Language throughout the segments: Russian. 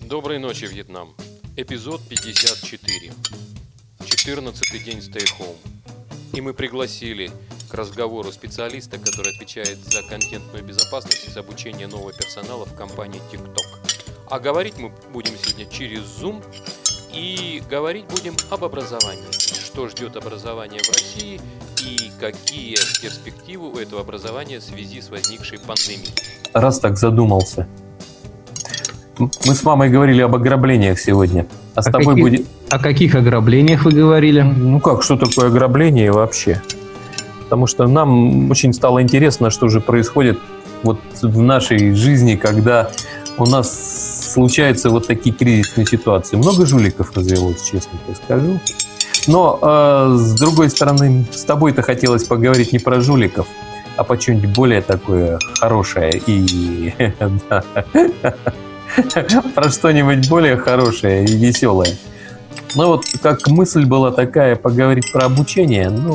Доброй ночи, Вьетнам. Эпизод 54. 14 день Stay Home. И мы пригласили к разговору специалиста, который отвечает за контентную безопасность и за обучение нового персонала в компании TikTok. А говорить мы будем сегодня через Zoom и говорить будем об образовании. Что ждет образование в России и какие перспективы у этого образования в связи с возникшей пандемией. Раз так задумался. Мы с мамой говорили об ограблениях сегодня. А с О тобой каких- будет... О каких ограблениях вы говорили? Ну как, что такое ограбление вообще? Потому что нам очень стало интересно, что же происходит вот в нашей жизни, когда у нас случаются вот такие кризисные ситуации. Много жуликов развелось, честно тебе скажу. Но э, с другой стороны, с тобой-то хотелось поговорить не про жуликов, а по что-нибудь более такое хорошее и про что-нибудь более хорошее и веселое. Ну вот как мысль была такая поговорить про обучение, ну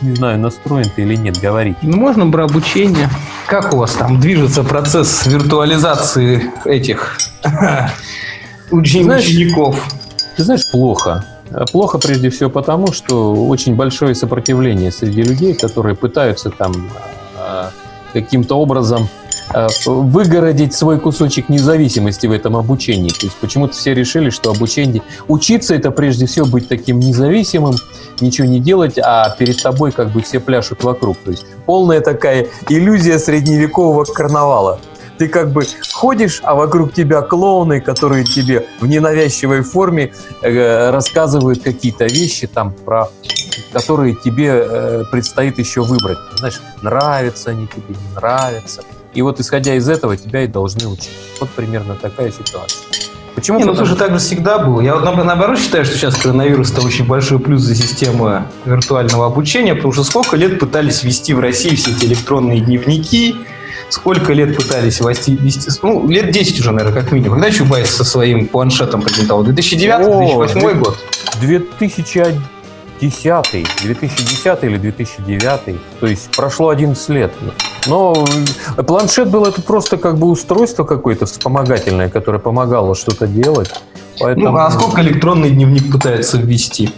не знаю, настроен ты или нет, говорить. Ну, можно про обучение. Как у вас там движется процесс виртуализации этих Знаешь, учеников? Ты знаешь, плохо. Плохо прежде всего потому, что очень большое сопротивление среди людей, которые пытаются там а, каким-то образом выгородить свой кусочек независимости в этом обучении. То есть почему-то все решили, что обучение... Учиться это прежде всего быть таким независимым, ничего не делать, а перед тобой как бы все пляшут вокруг. То есть полная такая иллюзия средневекового карнавала. Ты как бы ходишь, а вокруг тебя клоуны, которые тебе в ненавязчивой форме э, рассказывают какие-то вещи там про которые тебе э, предстоит еще выбрать. Знаешь, нравятся они тебе, не нравятся. И вот исходя из этого тебя и должны учить. Вот примерно такая ситуация. Почему? Не, ну слушай, так же всегда было. Я вот на- наоборот считаю, что сейчас коронавирус это очень большой плюс за систему виртуального обучения, потому что сколько лет пытались ввести в России все эти электронные дневники, сколько лет пытались вести, вести ну, лет 10 уже, наверное, как минимум. Когда Чубайс со своим планшетом презентовал? 2009-2008 О, год? 2010, 2010 или 2009, то есть прошло 11 лет. Но э, планшет был это просто как бы устройство какое-то вспомогательное, которое помогало что-то делать. Поэтому Ну, а сколько электронный дневник пытаются ввести?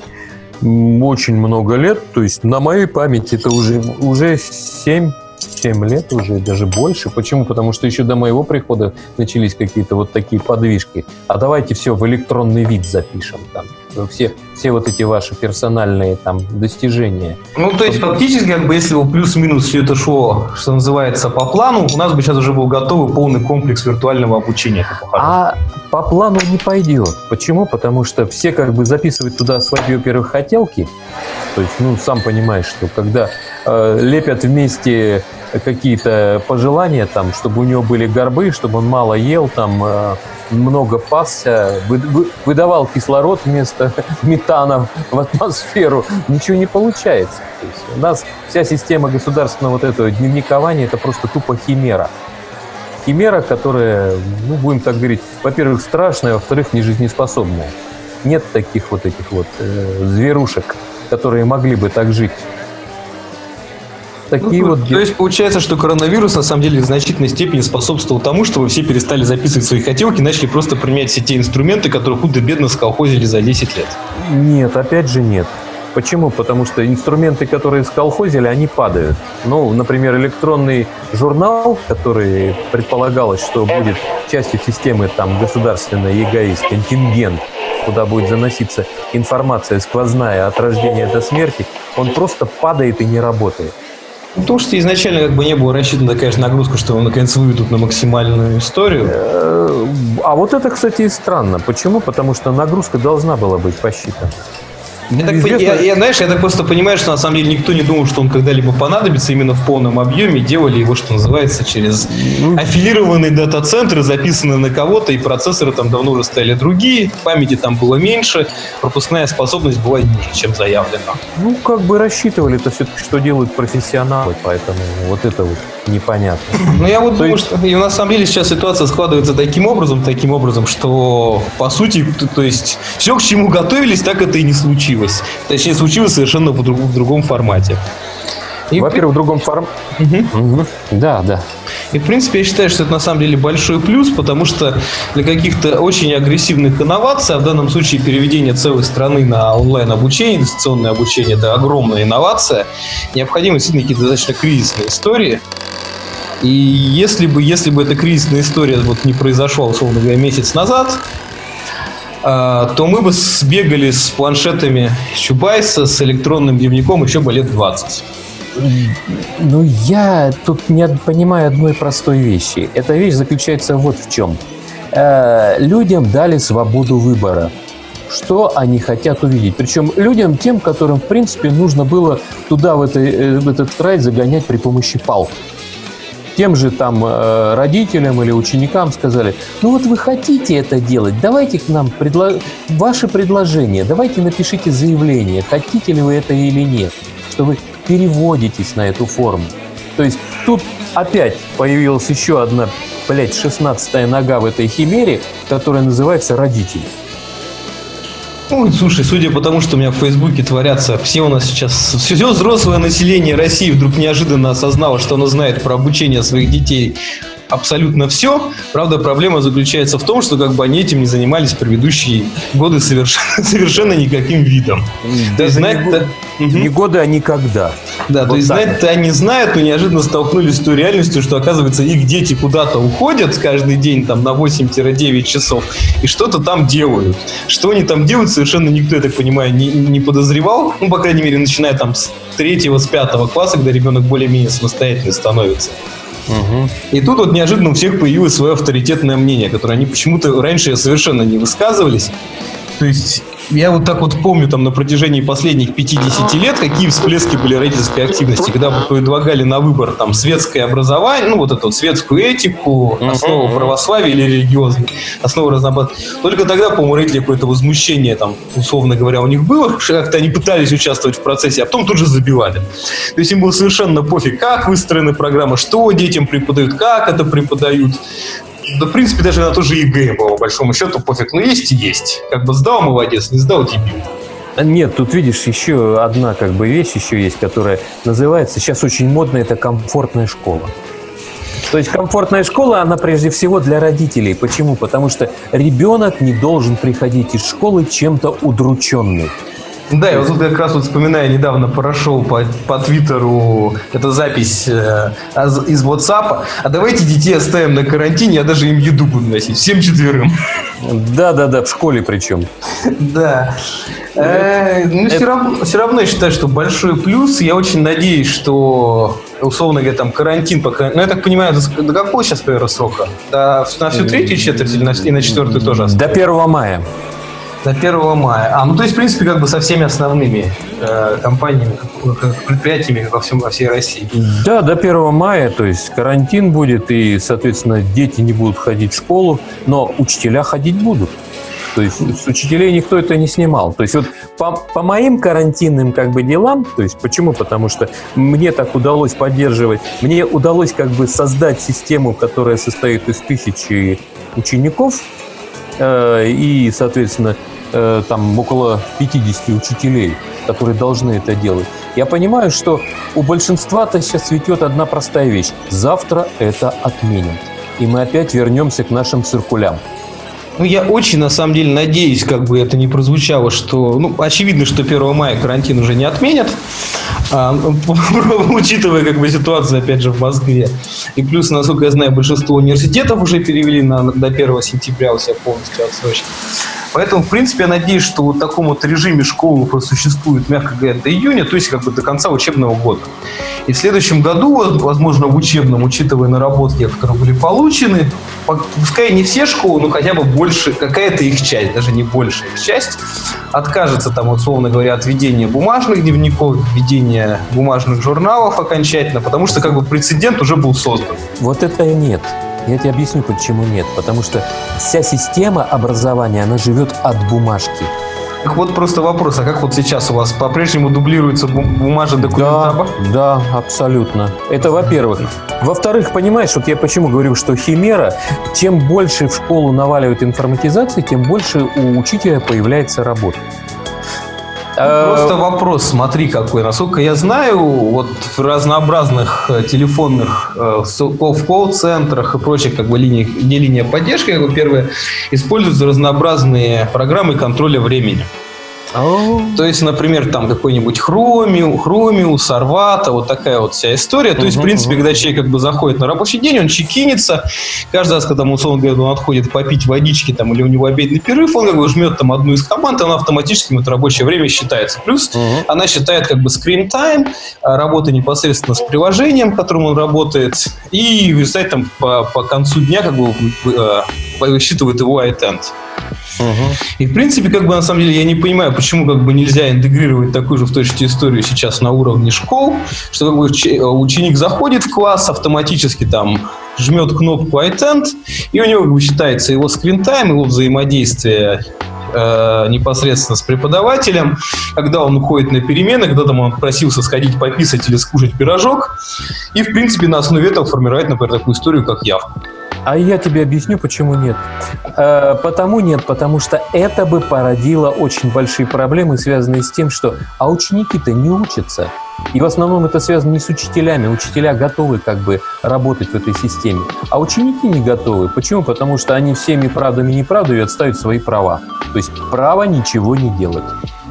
очень много лет, то есть на моей памяти это уже, уже 7, 7 лет, уже даже больше. Почему? Потому что еще до моего прихода начались какие-то вот такие подвижки. А давайте все в электронный вид запишем там. Все, все вот эти ваши персональные там достижения. Ну, то есть, фактически, как бы, если бы плюс-минус все это шло, что называется, по плану, у нас бы сейчас уже был готовый полный комплекс виртуального обучения. А по плану не пойдет. Почему? Потому что все как бы записывают туда свои, во-первых, хотелки. То есть, ну, сам понимаешь, что когда э, лепят вместе какие-то пожелания, там, чтобы у него были горбы, чтобы он мало ел, там, э, много пасся, вы- вы- выдавал кислород вместо метана в атмосферу, ничего не получается. То есть у нас вся система государственного вот этого дневникования это просто тупо химера химера, которая, ну, будем так говорить, во-первых, страшная, во-вторых, не жизнеспособная. Нет таких вот этих вот э, зверушек, которые могли бы так жить. Такие Ну, вот... То есть получается, что коронавирус на самом деле в значительной степени способствовал тому, что вы все перестали записывать свои хотелки, начали просто применять все те инструменты, которые худо-бедно сколхозили за 10 лет. Нет, опять же нет. Почему? Потому что инструменты, которые сколхозили, они падают. Ну, например, электронный журнал, который предполагалось, что будет частью системы там государственной ЕГАИС, контингент, куда будет заноситься информация сквозная от рождения до смерти, он просто падает и не работает. Ну, Потому что изначально как бы не было рассчитана такая же нагрузка, что его наконец выведут на максимальную историю. Э, А вот это, кстати, и странно. Почему? Потому что нагрузка должна была быть посчитана. Я, так, Известно- я, я, знаешь, я так просто понимаю, что на самом деле никто не думал, что он когда-либо понадобится именно в полном объеме. Делали его, что называется, через Ну, аффилированные дата-центры, записанные на кого-то, и процессоры там давно уже стояли другие, памяти там было меньше, пропускная способность была ниже, чем заявлено. Ну, как бы рассчитывали-то все-таки, что делают профессионалы, поэтому вот это вот непонятно. Ну, я вот То думаю, есть- что и на самом деле сейчас ситуация складывается таким образом, таким образом, что, по сути, то есть, все, к чему готовились, так это и не случилось. Случилось. Точнее, случилось совершенно в, друг, в другом формате. И Во-первых, в другом формате. Угу. Угу. Да, да. И, в принципе, я считаю, что это на самом деле большой плюс, потому что для каких-то очень агрессивных инноваций, а в данном случае переведение целой страны на онлайн-обучение, дистанционное обучение, это огромная инновация, необходимы действительно какие-то достаточно кризисные истории. И если бы, если бы эта кризисная история вот не произошла, условно говоря, месяц назад, то мы бы сбегали с планшетами Чубайса, с электронным дневником еще бы лет 20. Ну, я тут не понимаю одной простой вещи. Эта вещь заключается вот в чем. Э, людям дали свободу выбора что они хотят увидеть. Причем людям, тем, которым, в принципе, нужно было туда, в, этой, э, в этот край загонять при помощи палки. Тем же там э, родителям или ученикам сказали, ну вот вы хотите это делать, давайте к нам предло... ваше предложение, давайте напишите заявление, хотите ли вы это или нет, что вы переводитесь на эту форму. То есть тут опять появилась еще одна, блядь, шестнадцатая нога в этой химере, которая называется родители. Ой, слушай, судя по тому, что у меня в Фейсбуке творятся, все у нас сейчас, все взрослое население России вдруг неожиданно осознало, что оно знает про обучение своих детей абсолютно все. Правда, проблема заключается в том, что как бы они этим не занимались предыдущие годы совершенно, совершенно никаким видом. Да, то есть, знать не, не годы, а никогда. Да, вот то есть знать-то они знают, но неожиданно столкнулись с той реальностью, что, оказывается, их дети куда-то уходят каждый день там на 8-9 часов и что-то там делают. Что они там делают, совершенно никто, я так понимаю, не, не подозревал. Ну, по крайней мере, начиная там с третьего, с пятого класса, когда ребенок более-менее самостоятельный становится. Угу. И тут вот неожиданно у всех появилось свое авторитетное мнение, которое они почему-то раньше совершенно не высказывались. То есть я вот так вот помню там на протяжении последних 50 лет, какие всплески были родительской активности, когда предлагали на выбор там светское образование, ну вот эту вот светскую этику, основу православия или религиозной, основу разнообразия. Только тогда, по-моему, родители какое-то возмущение там, условно говоря, у них было, что как-то они пытались участвовать в процессе, а потом тут же забивали. То есть им было совершенно пофиг, как выстроены программы, что детям преподают, как это преподают. Да, в принципе, даже на то же ЕГЭ, по большому счету, пофиг. Ну, есть и есть. Как бы сдал, молодец, не сдал, дебил. Нет, тут видишь, еще одна как бы вещь еще есть, которая называется, сейчас очень модно, это комфортная школа. То есть комфортная школа, она прежде всего для родителей. Почему? Потому что ребенок не должен приходить из школы чем-то удрученный. Да, я вот тут как раз вот вспоминаю, недавно прошел по, по Твиттеру эта запись э, из WhatsApp. А давайте детей оставим на карантине, я даже им еду буду носить. Всем четверым. Да, да, да, в школе причем. Да. Э, ну, все, равно, все равно я считаю, что большой плюс. Я очень надеюсь, что, условно говоря, там карантин пока... Ну, я так понимаю, до, какого сейчас, примерно, срока? На всю третью четверть или на четвертую тоже? До 1 мая. До 1 мая. А, ну то есть, в принципе, как бы со всеми основными э, компаниями, предприятиями во, всем, во всей России. Да, до 1 мая, то есть карантин будет, и, соответственно, дети не будут ходить в школу, но учителя ходить будут. То есть с учителей никто это не снимал. То есть вот по, по моим карантинным как бы делам, то есть почему? Потому что мне так удалось поддерживать, мне удалось как бы создать систему, которая состоит из тысячи учеников, и, соответственно, э, там около 50 учителей, которые должны это делать. Я понимаю, что у большинства-то сейчас цветет одна простая вещь. Завтра это отменят. И мы опять вернемся к нашим циркулям. Ну, я очень, на самом деле, надеюсь, как бы это не прозвучало, что, ну, очевидно, что 1 мая карантин уже не отменят, а, учитывая, как бы, ситуацию, опять же, в Москве. И плюс, насколько я знаю, большинство университетов уже перевели на, до 1 сентября у себя полностью отсрочки. Поэтому, в принципе, я надеюсь, что вот в таком вот режиме школы просуществует, мягко говоря, до июня, то есть как бы до конца учебного года. И в следующем году, возможно, в учебном, учитывая наработки, которые были получены, пускай не все школы, но хотя бы больше, какая-то их часть, даже не большая их часть, откажется там, условно говоря, от ведения бумажных дневников, ведения бумажных журналов окончательно, потому что как бы прецедент уже был создан. Вот это нет. Я тебе объясню, почему нет. Потому что вся система образования, она живет от бумажки. Так вот просто вопрос, а как вот сейчас у вас по-прежнему дублируется бумажный документ? Да, да, абсолютно. Это во-первых. Во-вторых, понимаешь, вот я почему говорю, что химера, чем больше в школу наваливают информатизации, тем больше у учителя появляется работа. Просто вопрос, смотри какой. Насколько я знаю, вот в разнообразных э, телефонных э, в колл-центрах и прочих как бы линиях, где линия поддержки, как бы первое, используются разнообразные программы контроля времени. То есть, например, там какой-нибудь Хромиум, Хромиум, Сарвата, вот такая вот вся история. То есть, в принципе, когда человек как бы заходит на рабочий день, он чекинится. Каждый раз, когда, условно говоря, он отходит попить водички там, или у него обеденный перерыв, он как бы жмет там одну из команд, она автоматически это рабочее время считается. Плюс uh-huh. она считает как бы screen time, а, работа непосредственно с приложением, которым он работает, и, кстати, там по, по концу дня как бы э, высчитывает его iTend. Угу. И в принципе, как бы на самом деле я не понимаю, почему как бы нельзя интегрировать такую же в точности историю сейчас на уровне школ, что как бы ученик заходит в класс, автоматически там жмет кнопку iTend, и у него как бы считается его скринтайм, его взаимодействие э, непосредственно с преподавателем, когда он уходит на перемены, когда там он просился сходить пописать или скушать пирожок, и в принципе на основе этого формировать, например, такую историю, как явку. А я тебе объясню, почему нет. Э, потому нет, потому что это бы породило очень большие проблемы, связанные с тем, что а ученики-то не учатся. И в основном это связано не с учителями. Учителя готовы как бы работать в этой системе. А ученики не готовы. Почему? Потому что они всеми правдами и неправдами отстают свои права. То есть право ничего не делать.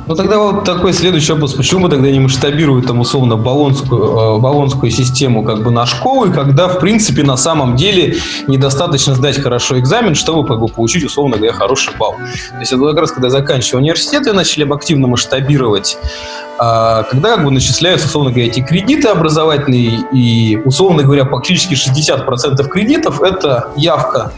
Ну тогда вот такой следующий вопрос. Почему мы тогда не масштабируем там условно баллонскую, э, баллонскую систему как бы на школы, когда в принципе на самом деле недостаточно сдать хорошо экзамен, чтобы как бы получить условно говоря хороший балл. То есть это как раз когда заканчивали университет и начали активно масштабировать а, когда как бы начисляются, условно говоря, эти кредиты образовательные, и, условно говоря, практически 60% кредитов – это явка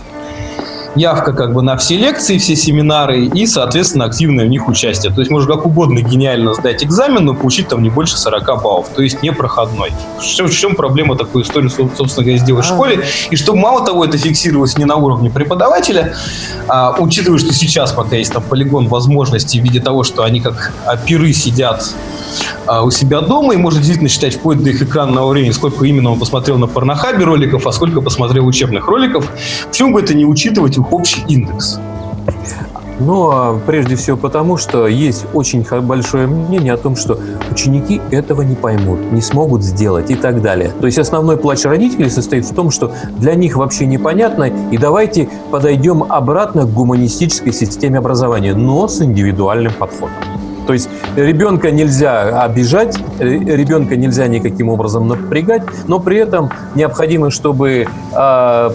явка как бы на все лекции, все семинары и, соответственно, активное в них участие. То есть можно как угодно гениально сдать экзамен, но получить там не больше 40 баллов, то есть не проходной. В чем, проблема такую историю, собственно говоря, сделать в школе? И что мало того, это фиксировалось не на уровне преподавателя, а, учитывая, что сейчас пока есть там полигон возможностей в виде того, что они как пиры сидят а, у себя дома и можно действительно считать вплоть до их экранного времени, сколько именно он посмотрел на порнохабе роликов, а сколько посмотрел учебных роликов. Почему бы это не учитывать их общий индекс? Ну, а прежде всего потому, что есть очень большое мнение о том, что ученики этого не поймут, не смогут сделать и так далее. То есть основной плач родителей состоит в том, что для них вообще непонятно, и давайте подойдем обратно к гуманистической системе образования, но с индивидуальным подходом. То есть ребенка нельзя обижать, ребенка нельзя никаким образом напрягать, но при этом необходимо, чтобы э,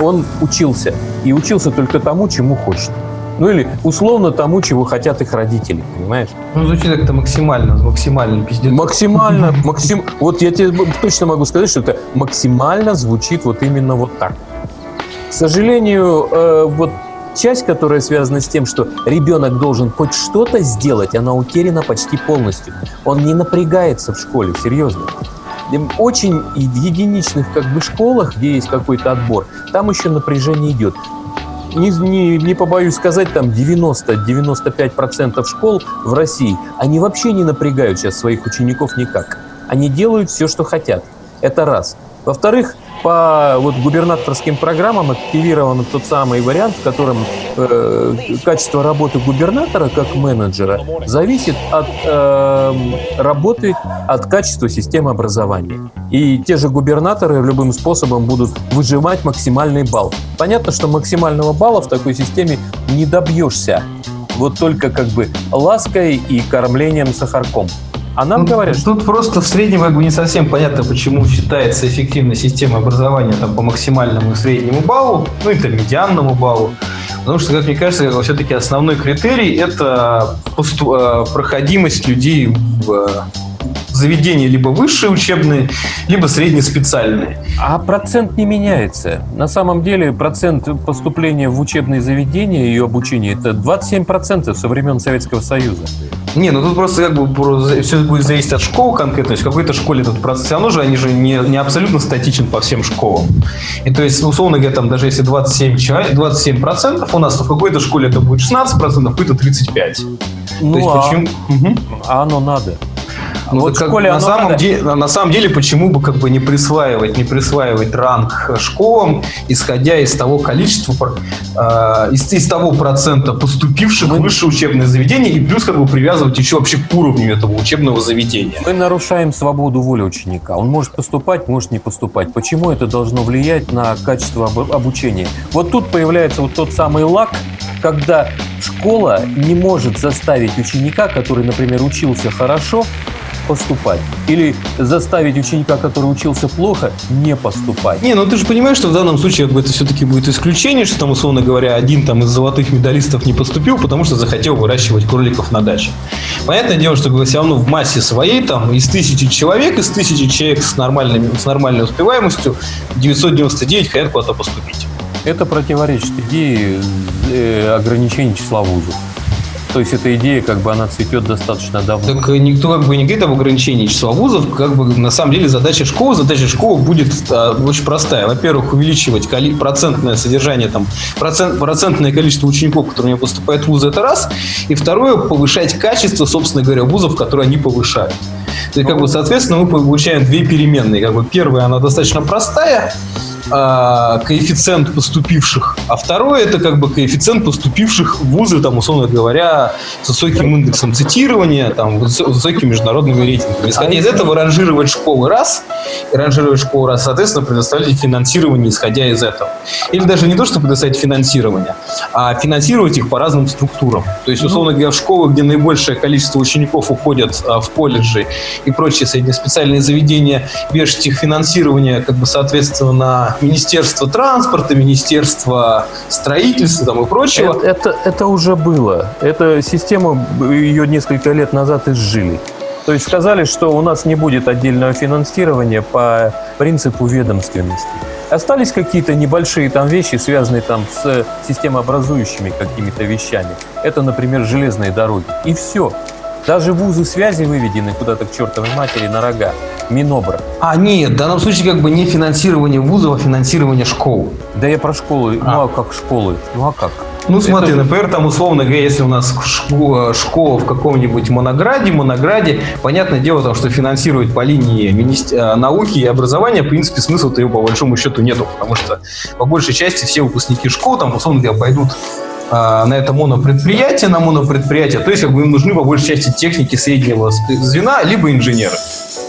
он учился. И учился только тому, чему хочет. Ну или условно тому, чего хотят их родители, понимаешь? Ну, звучит как-то максимально, максимально пиздец. Максимально, максим... Вот я тебе точно могу сказать, что это максимально звучит вот именно вот так. К сожалению, э, вот часть, которая связана с тем, что ребенок должен хоть что-то сделать, она утеряна почти полностью. Он не напрягается в школе, серьезно. Очень в единичных как бы школах, где есть какой-то отбор, там еще напряжение идет. Не, не, не побоюсь сказать, там 90-95% школ в России, они вообще не напрягают сейчас своих учеников никак. Они делают все, что хотят. Это раз. Во-вторых, по вот губернаторским программам активирован тот самый вариант, в котором э, качество работы губернатора как менеджера зависит от э, работы, от качества системы образования. И те же губернаторы любым способом будут выжимать максимальный балл. Понятно, что максимального балла в такой системе не добьешься. Вот только как бы лаской и кормлением сахарком. А нам ну, говорят. Тут просто в среднем как бы не совсем понятно, почему считается эффективная система образования там, по максимальному и среднему баллу, ну и там медианному баллу. Потому что, как мне кажется, все-таки основной критерий – это э, проходимость людей в заведения либо высшие учебные, либо среднеспециальные. А процент не меняется. На самом деле процент поступления в учебные заведения и обучения – это 27% со времен Советского Союза. Не, ну тут просто как бы все будет зависеть от школ конкретно. То есть в какой-то школе этот процесс все равно же, они же не, не абсолютно статичен по всем школам. И то есть, условно говоря, там даже если 27, 27% у нас, то в какой-то школе это будет 16%, в какой-то 35%. Ну, то есть, а, почему... угу. а оно надо. Ну, вот как, на, самом деле, на самом деле, почему бы как бы не присваивать, не присваивать ранг школам, исходя из того количества, э, из, из того процента поступивших Мы... в высшее учебное заведение, и плюс как бы привязывать еще вообще к уровню этого учебного заведения. Мы нарушаем свободу воли ученика. Он может поступать, может не поступать. Почему это должно влиять на качество обучения? Вот тут появляется вот тот самый лак, когда школа не может заставить ученика, который, например, учился хорошо, поступать. Или заставить ученика, который учился плохо, не поступать. Не, ну ты же понимаешь, что в данном случае это все-таки будет исключение, что там, условно говоря, один там из золотых медалистов не поступил, потому что захотел выращивать кроликов на даче. Понятное дело, что все равно в массе своей, там, из тысячи человек, из тысячи человек с, нормальными, с нормальной успеваемостью, 999 хотят куда-то поступить. Это противоречит идее э, ограничения числа вузов. То есть эта идея, как бы она цветет достаточно давно. Так никто как бы не говорит об ограничении числа вузов. Как бы на самом деле задача школы, задача школы будет а, очень простая. Во-первых, увеличивать коли- процентное содержание, там, процент, процентное количество учеников, которые не поступают в вузы, это раз. И второе, повышать качество, собственно говоря, вузов, которые они повышают. То есть, как бы, соответственно, мы получаем две переменные. Как бы, первая, она достаточно простая, э, коэффициент поступивших, а второе это как бы коэффициент поступивших в вузы, там, условно говоря, с высоким индексом цитирования, там, высокими международными рейтингами. Исходя из этого ранжировать школы раз, и ранжировать школу раз, соответственно, предоставлять финансирование, исходя из этого. Или даже не то, что предоставить финансирование, а финансировать их по разным структурам. То есть, условно говоря, в школы, где наибольшее количество учеников уходят а, в колледжи и прочие среднеспециальные заведения, вешать их финансирование, как бы, соответственно, на Министерство транспорта, Министерство строительства там, и прочего. Это, это, это уже было. Эта система, ее несколько лет назад изжили. То есть сказали, что у нас не будет отдельного финансирования по принципу ведомственности. Остались какие-то небольшие там вещи, связанные там с системообразующими какими-то вещами. Это, например, железные дороги. И все. Даже вузы связи выведены куда-то к чертовой матери на рога. Минобра. А, нет, в данном случае как бы не финансирование вузов, а финансирование школ. Да я про школы. А. Ну а как школы? Ну а как? Ну смотри, это... например, там условно говоря, если у нас школа, в каком-нибудь Монограде, Монограде, понятное дело, там, что финансировать по линии министр... Э, науки и образования, в принципе, смысла-то его по большому счету нету, потому что по большей части все выпускники школ там, условно говоря, пойдут на это монопредприятие, на монопредприятие, то есть как бы им нужны по большей части техники среднего звена, либо инженеры.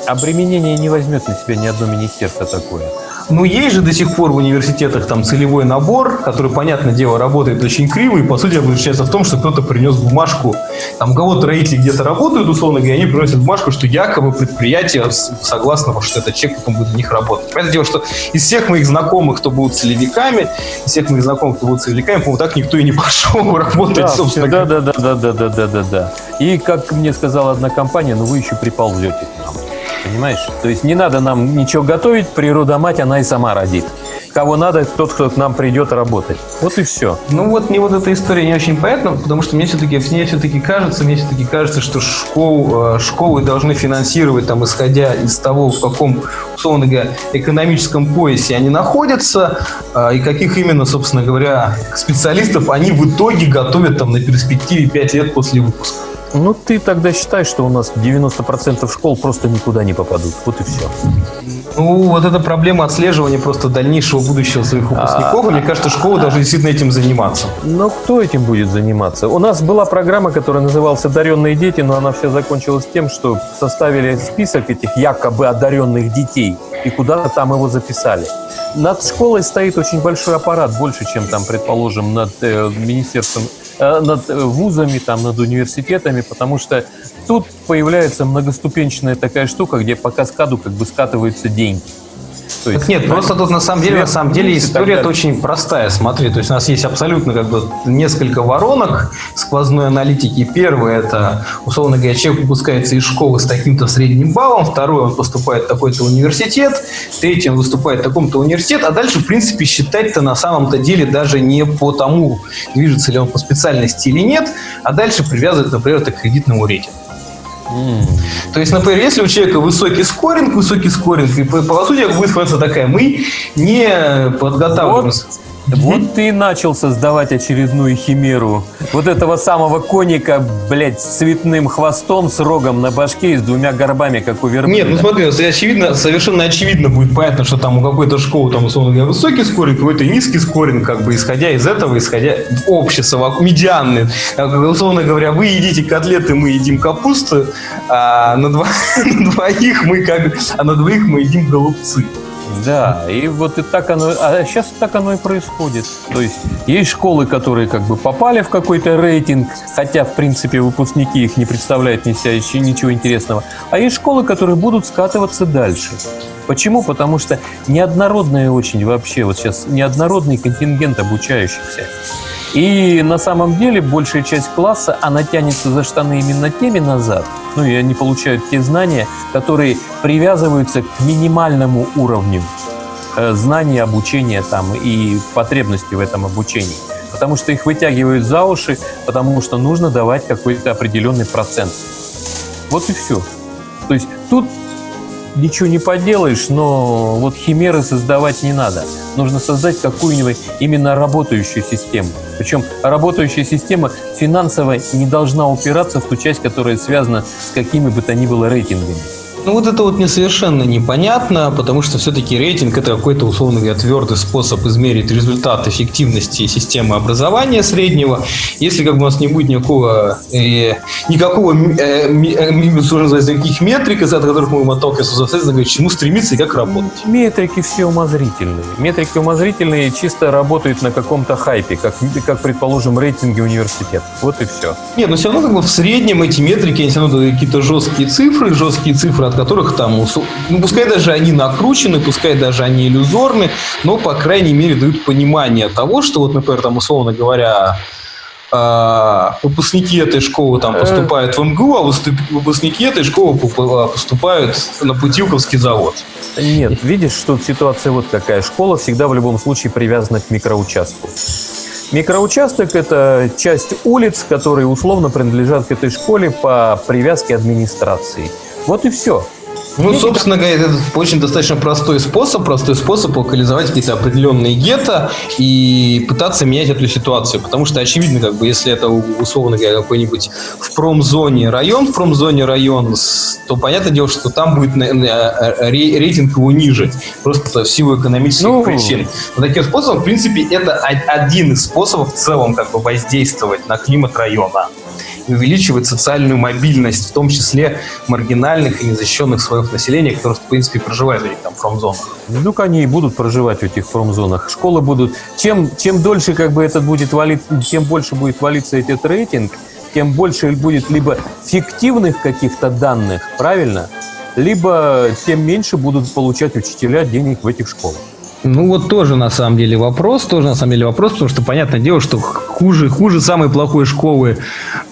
Обременение не возьмет на себя ни одно министерство такое. Ну, есть же до сих пор в университетах там целевой набор, который, понятное дело, работает очень криво, и, по сути, заключается в том, что кто-то принес бумажку, там, у кого-то родители где-то работают, условно говоря, они приносят бумажку, что якобы предприятие согласно, что этот человек потом будет на них работать. Понятное дело, что из всех моих знакомых, кто будут целевиками, из всех моих знакомых, кто будут целевиками, по-моему, так никто и не пошел работать, да, собственно. Да, да, да, да, да, да, да, да, да. И, как мне сказала одна компания, ну вы еще приползете к нам. Понимаешь? То есть не надо нам ничего готовить, природа мать, она и сама родит. Кого надо, тот, кто к нам придет работать. Вот и все. Ну вот мне вот эта история не очень понятна, потому что мне все-таки мне все-таки кажется, мне все-таки кажется, что школ, э, школы должны финансировать, там, исходя из того, в каком, условно говоря, экономическом поясе они находятся, э, и каких именно, собственно говоря, специалистов они в итоге готовят там на перспективе 5 лет после выпуска. Ну, ты тогда считаешь, что у нас 90% школ просто никуда не попадут. Вот и все. Ну, вот эта проблема отслеживания просто дальнейшего будущего своих выпускников. А, мне кажется, школы должны действительно этим заниматься. Но кто этим будет заниматься? У нас была программа, которая называлась «Одаренные дети», но она вся закончилась тем, что составили список этих якобы одаренных детей и куда-то там его записали. Над школой стоит очень большой аппарат, больше, чем там, предположим, над э, Министерством над э, вузами, там, над университетами, потому что тут появляется многоступенчатая такая штука, где по каскаду как бы скатываются деньги. То есть, нет, просто тут на самом деле, на самом деле история очень простая. Смотри, то есть у нас есть абсолютно как бы несколько воронок сквозной аналитики. Первое это, условно говоря, человек выпускается из школы с таким-то средним баллом, второй он поступает в такой-то университет, третий он выступает в таком-то университет, а дальше, в принципе, считать-то на самом-то деле даже не по тому, движется ли он по специальности или нет, а дальше привязывать, например, это к кредитному рейтингу. То есть, например, если у человека высокий скоринг, высокий скоринг, и по, по сути будет ситуация такая, мы не подготавливаемся. Вот Вот ты и начал создавать очередную химеру. Вот этого самого коника, блядь, с цветным хвостом, с рогом на башке и с двумя горбами, как у верблюда. Нет, ну смотри, очевидно, совершенно очевидно будет понятно, что там у какой-то школы, там, условно говоря, высокий скоринг, какой-то низкий скоринг, как бы исходя из этого, исходя общего, медианный. Условно говоря, вы едите котлеты, мы едим капусту, а на, дво... на двоих мы как, а на двоих мы едим голубцы. Да, и вот и так оно, а сейчас так оно и происходит. То есть есть школы, которые как бы попали в какой-то рейтинг, хотя в принципе выпускники их не представляют ни себя еще ничего интересного. А есть школы, которые будут скатываться дальше. Почему? Потому что неоднородная очень вообще, вот сейчас неоднородный контингент обучающихся. И на самом деле большая часть класса, она тянется за штаны именно теми назад, ну и они получают те знания, которые привязываются к минимальному уровню э, знаний, обучения там и потребности в этом обучении. Потому что их вытягивают за уши, потому что нужно давать какой-то определенный процент. Вот и все. То есть тут ничего не поделаешь, но вот химеры создавать не надо. Нужно создать какую-нибудь именно работающую систему. Причем работающая система финансово не должна упираться в ту часть, которая связана с какими бы то ни было рейтингами. Ну вот это вот мне совершенно непонятно, потому что все-таки рейтинг это какой-то, условно говоря, твердый способ измерить результат эффективности системы образования среднего. Если как бы у нас не будет никакого, э, никакого э, э, никаких метрик, из-за которых мы будем отталкиваться, соответственно, говорить, чему стремиться и как работать. Метрики все умозрительные. Метрики умозрительные чисто работают на каком-то хайпе, как, как предположим, рейтинги университета. Вот и все. Нет, но все равно как бы в среднем эти метрики, они все равно какие-то жесткие цифры, жесткие цифры, которых там, ну, пускай даже они накручены, пускай даже они иллюзорны, но, по крайней мере, дают понимание того, что вот, например, там, условно говоря, а, выпускники этой школы там поступают в МГУ, а выпускники этой школы а, поступают на Путилковский завод. Нет, видишь, что ситуация вот какая. Школа всегда в любом случае привязана к микроучастку. Микроучасток – это часть улиц, которые условно принадлежат к этой школе по привязке администрации. Вот и все. Ну, собственно говоря, это очень достаточно простой способ, простой способ локализовать какие-то определенные гетто и пытаться менять эту ситуацию. Потому что, очевидно, как бы, если это, условно говоря, какой-нибудь в промзоне район, в промзоне район, то понятное дело, что там будет рейтинг его ниже. Просто в силу экономических ну... причин. Но таким способом, в принципе, это один из способов в целом как бы воздействовать на климат района увеличивать социальную мобильность, в том числе маргинальных и незащищенных слоев населения, которые, в принципе, проживают в этих там промзонах. Ну, они и будут проживать в этих промзонах. Школы будут... Чем, чем дольше как бы этот будет валиться, тем больше будет валиться этот рейтинг, тем больше будет либо фиктивных каких-то данных, правильно? Либо тем меньше будут получать учителя денег в этих школах. Ну вот тоже на самом деле вопрос, тоже на самом деле вопрос, потому что понятное дело, что хуже, хуже самой плохой школы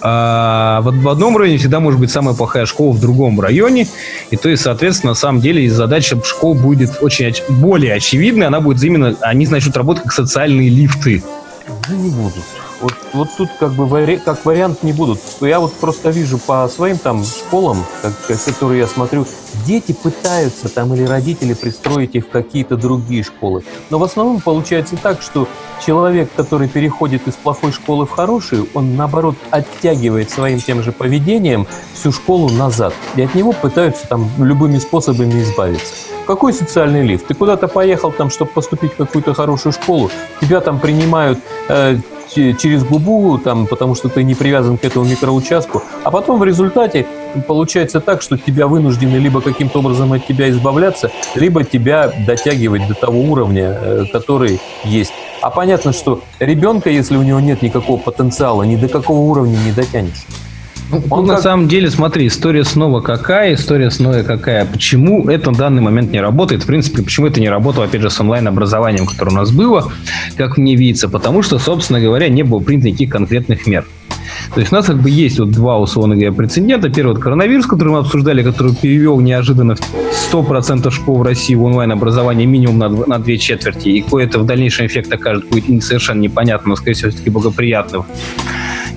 а, в, в одном районе всегда может быть самая плохая школа в другом районе, и то есть, соответственно, на самом деле задача школ будет очень оч- более очевидной, она будет именно, они начнут работать как социальные лифты. Да не будут. Вот, вот тут как бы вари, как вариант не будут. Я вот просто вижу по своим там школам, как, которые я смотрю, дети пытаются там или родители пристроить их в какие-то другие школы. Но в основном получается так, что человек, который переходит из плохой школы в хорошую, он наоборот оттягивает своим тем же поведением всю школу назад. И от него пытаются там любыми способами избавиться. Какой социальный лифт? Ты куда-то поехал там, чтобы поступить в какую-то хорошую школу, тебя там принимают э, через губу, там, потому что ты не привязан к этому микроучастку, а потом в результате получается так, что тебя вынуждены либо каким-то образом от тебя избавляться, либо тебя дотягивать до того уровня, э, который есть. А понятно, что ребенка, если у него нет никакого потенциала, ни до какого уровня не дотянешь. Ну, Он на как... самом деле, смотри, история снова какая, история снова какая. Почему это в данный момент не работает? В принципе, почему это не работало, опять же, с онлайн-образованием, которое у нас было, как мне видится? Потому что, собственно говоря, не было принято никаких конкретных мер. То есть у нас как бы есть вот два, условно говоря, прецедента. Первый коронавирус, который мы обсуждали, который перевел неожиданно 100% школ в России в онлайн-образование минимум на, на две четверти. И какой-то в дальнейшем эффект окажет будет совершенно непонятно, но, скорее всего, все-таки благоприятным.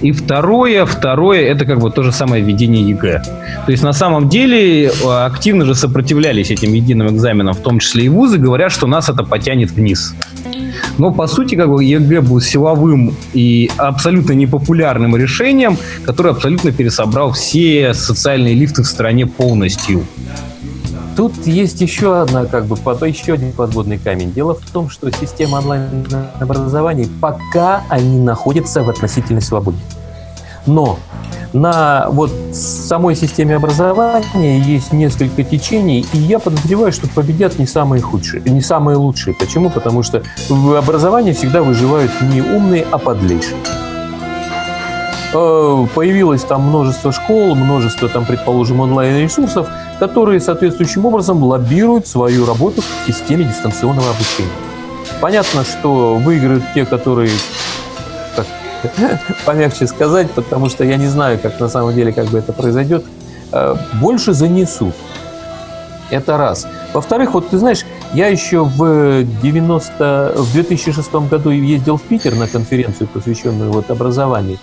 И второе, второе, это как бы то же самое введение ЕГЭ. То есть на самом деле э, активно же сопротивлялись этим единым экзаменам, в том числе и вузы, говорят, что нас это потянет вниз. Но, по сути, как бы ЕГЭ был силовым и абсолютно непопулярным решением, которое абсолютно пересобрал все социальные лифты в стране полностью. Тут есть еще одна, как бы, под, еще один подводный камень. Дело в том, что система онлайн-образования пока они находятся в относительной свободе. Но на вот самой системе образования есть несколько течений, и я подозреваю, что победят не самые худшие, не самые лучшие. Почему? Потому что в образовании всегда выживают не умные, а подлейшие. Э, появилось там множество школ, множество там, предположим, онлайн-ресурсов, которые соответствующим образом лоббируют свою работу в системе дистанционного обучения. Понятно, что выиграют те, которые помягче сказать, потому что я не знаю, как на самом деле как бы это произойдет, э, больше занесут. Это раз. Во-вторых, вот ты знаешь, я еще в, 90, в 2006 году ездил в Питер на конференцию, посвященную вот образованию.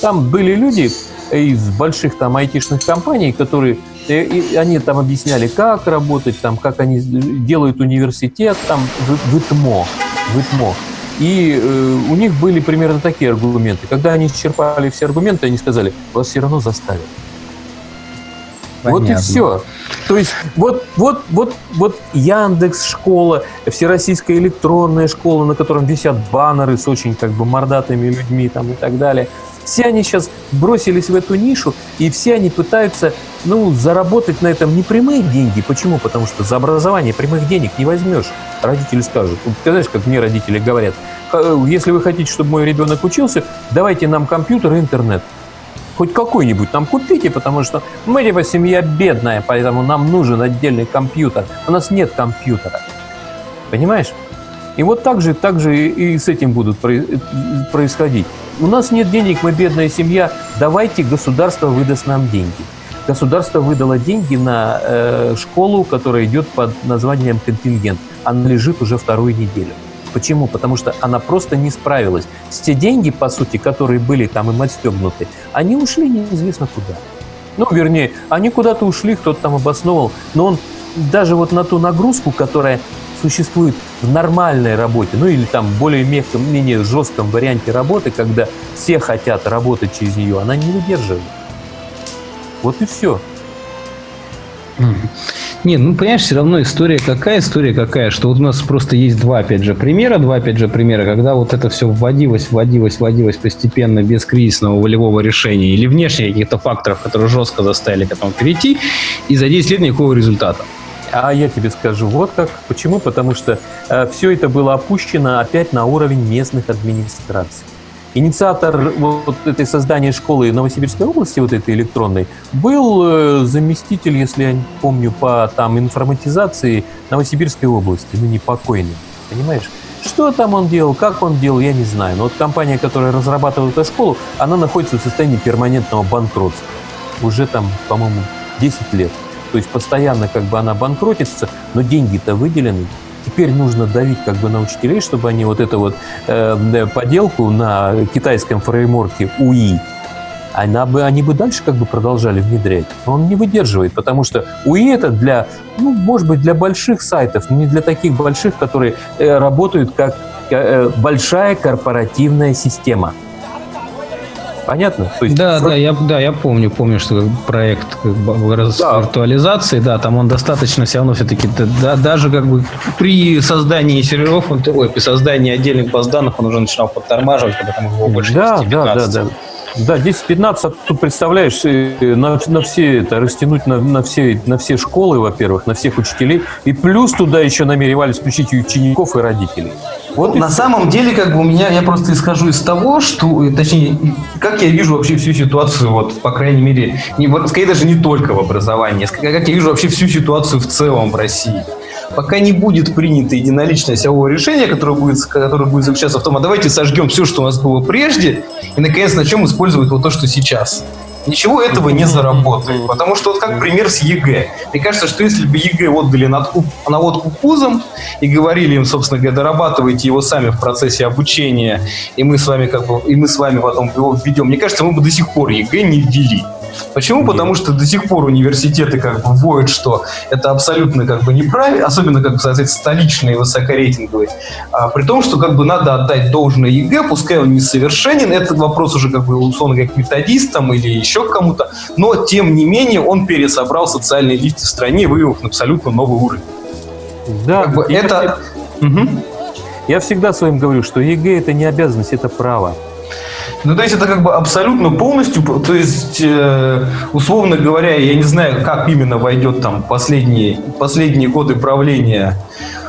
Там были люди из больших там айтишных компаний, которые э, и они там объясняли, как работать, там, как они делают университет, там, в, в ИТМО, в ИТМО. И э, у них были примерно такие аргументы. Когда они исчерпали все аргументы, они сказали, вас все равно заставят. Понятно. Вот и все. То есть вот, вот, вот, вот Яндекс школа, всероссийская электронная школа, на котором висят баннеры с очень как бы мордатыми людьми там и так далее – все они сейчас бросились в эту нишу, и все они пытаются ну, заработать на этом не прямые деньги. Почему? Потому что за образование прямых денег не возьмешь. Родители скажут. Ты знаешь, как мне родители говорят, если вы хотите, чтобы мой ребенок учился, давайте нам компьютер и интернет. Хоть какой-нибудь нам купите, потому что мы типа семья бедная, поэтому нам нужен отдельный компьютер. У нас нет компьютера. Понимаешь? И вот так же, так же и с этим будут происходить. У нас нет денег, мы бедная семья, давайте государство выдаст нам деньги. Государство выдало деньги на э, школу, которая идет под названием контингент. Она лежит уже вторую неделю. Почему? Потому что она просто не справилась. С деньги, по сути, которые были там им отстегнуты, они ушли неизвестно куда. Ну, вернее, они куда-то ушли, кто-то там обосновал, но он даже вот на ту нагрузку, которая существует в нормальной работе, ну или там более мягком, менее жестком варианте работы, когда все хотят работать через нее, она не выдерживает. Вот и все. Не, ну понимаешь, все равно история какая, история какая, что вот у нас просто есть два, опять же, примера, два, опять же, примера, когда вот это все вводилось, вводилось, вводилось постепенно без кризисного волевого решения или внешних каких-то факторов, которые жестко заставили к этому перейти, и за 10 лет никакого результата. А я тебе скажу вот как. Почему? Потому что э, все это было опущено опять на уровень местных администраций. Инициатор вот этой создания школы Новосибирской области, вот этой электронной, был э, заместитель, если я помню, по там информатизации Новосибирской области, ну не понимаешь? Что там он делал, как он делал, я не знаю. Но вот компания, которая разрабатывала эту школу, она находится в состоянии перманентного банкротства. Уже там, по-моему, 10 лет. То есть постоянно как бы она банкротится, но деньги-то выделены. Теперь нужно давить как бы на учителей, чтобы они вот эту вот э, поделку на китайском фреймворке УИ, она бы, они бы дальше как бы продолжали внедрять. Он не выдерживает, потому что УИ это для, ну, может быть, для больших сайтов, не для таких больших, которые э, работают как э, большая корпоративная система. Понятно? То есть, да, вроде... да, я, да, я помню, помню, что проект как бы, да. виртуализации, да, там он достаточно все равно все-таки, да, даже как бы при создании серверов, он, ой, при создании отдельных баз данных он уже начинал подтормаживать, когда там его больше да, да, да, да. Да, 10-15, а тут представляешь, на, на все это растянуть на, на, все, на все школы, во-первых, на всех учителей, и плюс туда еще намеревались включить и учеников, и родителей. Вот на самом деле, как бы у меня, я просто исхожу из того, что, э, точнее, как я вижу вообще всю ситуацию, вот, по крайней мере, не, скорее даже не только в образовании, как я вижу вообще всю ситуацию в целом в России пока не будет принято единоличное силового решение, которое будет, которое будет заключаться в том, а давайте сожгем все, что у нас было прежде, и, наконец, начнем использовать вот то, что сейчас. Ничего этого не заработает. Потому что, вот как пример с ЕГЭ. Мне кажется, что если бы ЕГЭ отдали на, на откуп вузам и говорили им, собственно говоря, дорабатывайте его сами в процессе обучения, и мы с вами как бы, и мы с вами потом его введем, мне кажется, мы бы до сих пор ЕГЭ не ввели. Почему? Потому что до сих пор университеты как бы вводят, что это абсолютно как бы неправильно, особенно как бы, соответственно, столичные высокорейтинговые. А, при том, что как бы надо отдать должное ЕГЭ, пускай он несовершенен, этот вопрос уже как бы условно как методистам или еще кому-то, но тем не менее он пересобрал социальные лифты в стране и вывел их на абсолютно новый уровень. Да, Как бы я это... всег- Мгм. Я всегда своим говорю, что ЕГЭ это не обязанность, это право. Ну, то есть это как бы абсолютно полностью, то есть, э, условно говоря, я не знаю, как именно войдет там последние, последние годы правления,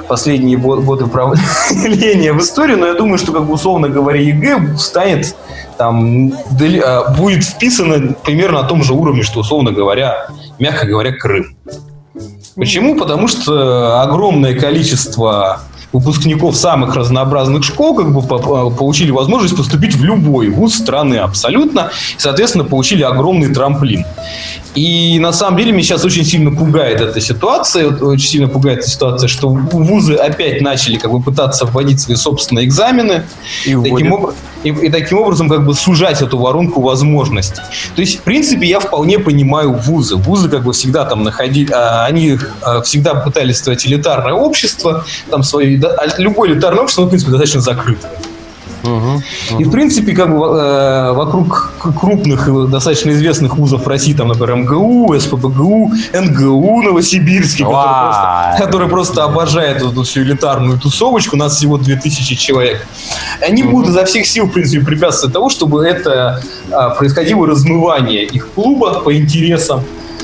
последние го- годы правления в историю, но я думаю, что, как бы, условно говоря, ЕГЭ станет там, а, будет вписано примерно на том же уровне, что, условно говоря, мягко говоря, Крым. Почему? Потому что огромное количество выпускников самых разнообразных школ как бы по- получили возможность поступить в любой вуз страны абсолютно, и, соответственно, получили огромный трамплин. И на самом деле меня сейчас очень сильно пугает эта ситуация, очень сильно пугает эта ситуация, что вузы опять начали как бы пытаться вводить свои собственные экзамены, И таким, вводят- обра- и, и таким образом как бы сужать эту воронку возможностей. То есть, в принципе, я вполне понимаю вузы. Вузы как бы всегда там находили, а, они а, всегда пытались строить элитарное общество, там свои, да, а любое элитарное общество, в принципе, достаточно закрытое. И, в принципе, как бы э, вокруг крупных и достаточно известных вузов России, там, например, МГУ, СПБГУ, НГУ Новосибирский, который просто, который просто обожает эту всю элитарную тусовочку, у нас всего 2000 человек. Они будут изо всех сил, в принципе, препятствовать того, чтобы это а, происходило размывание их клуба по интересам.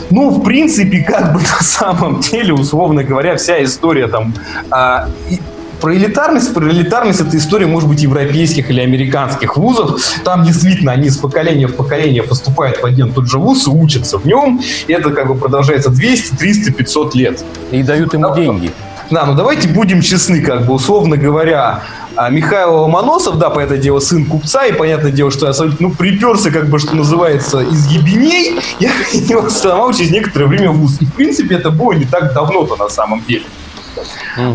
Ну, в принципе, как бы на самом деле, условно говоря, вся история там а, и- про элитарность, про элитарность это история, может быть, европейских или американских вузов. Там действительно они с поколения в поколение поступают в один тот же вуз и учатся в нем. И это как бы продолжается 200, 300, 500 лет. И дают ему деньги. Да, ну давайте будем честны, как бы, условно говоря, а, Михаил Ломоносов, да, по это дело, сын купца, и понятное дело, что я ну, приперся, как бы, что называется, из ебеней, я его сломал через некоторое время в вуз. И, в принципе, это было не так давно-то на самом деле.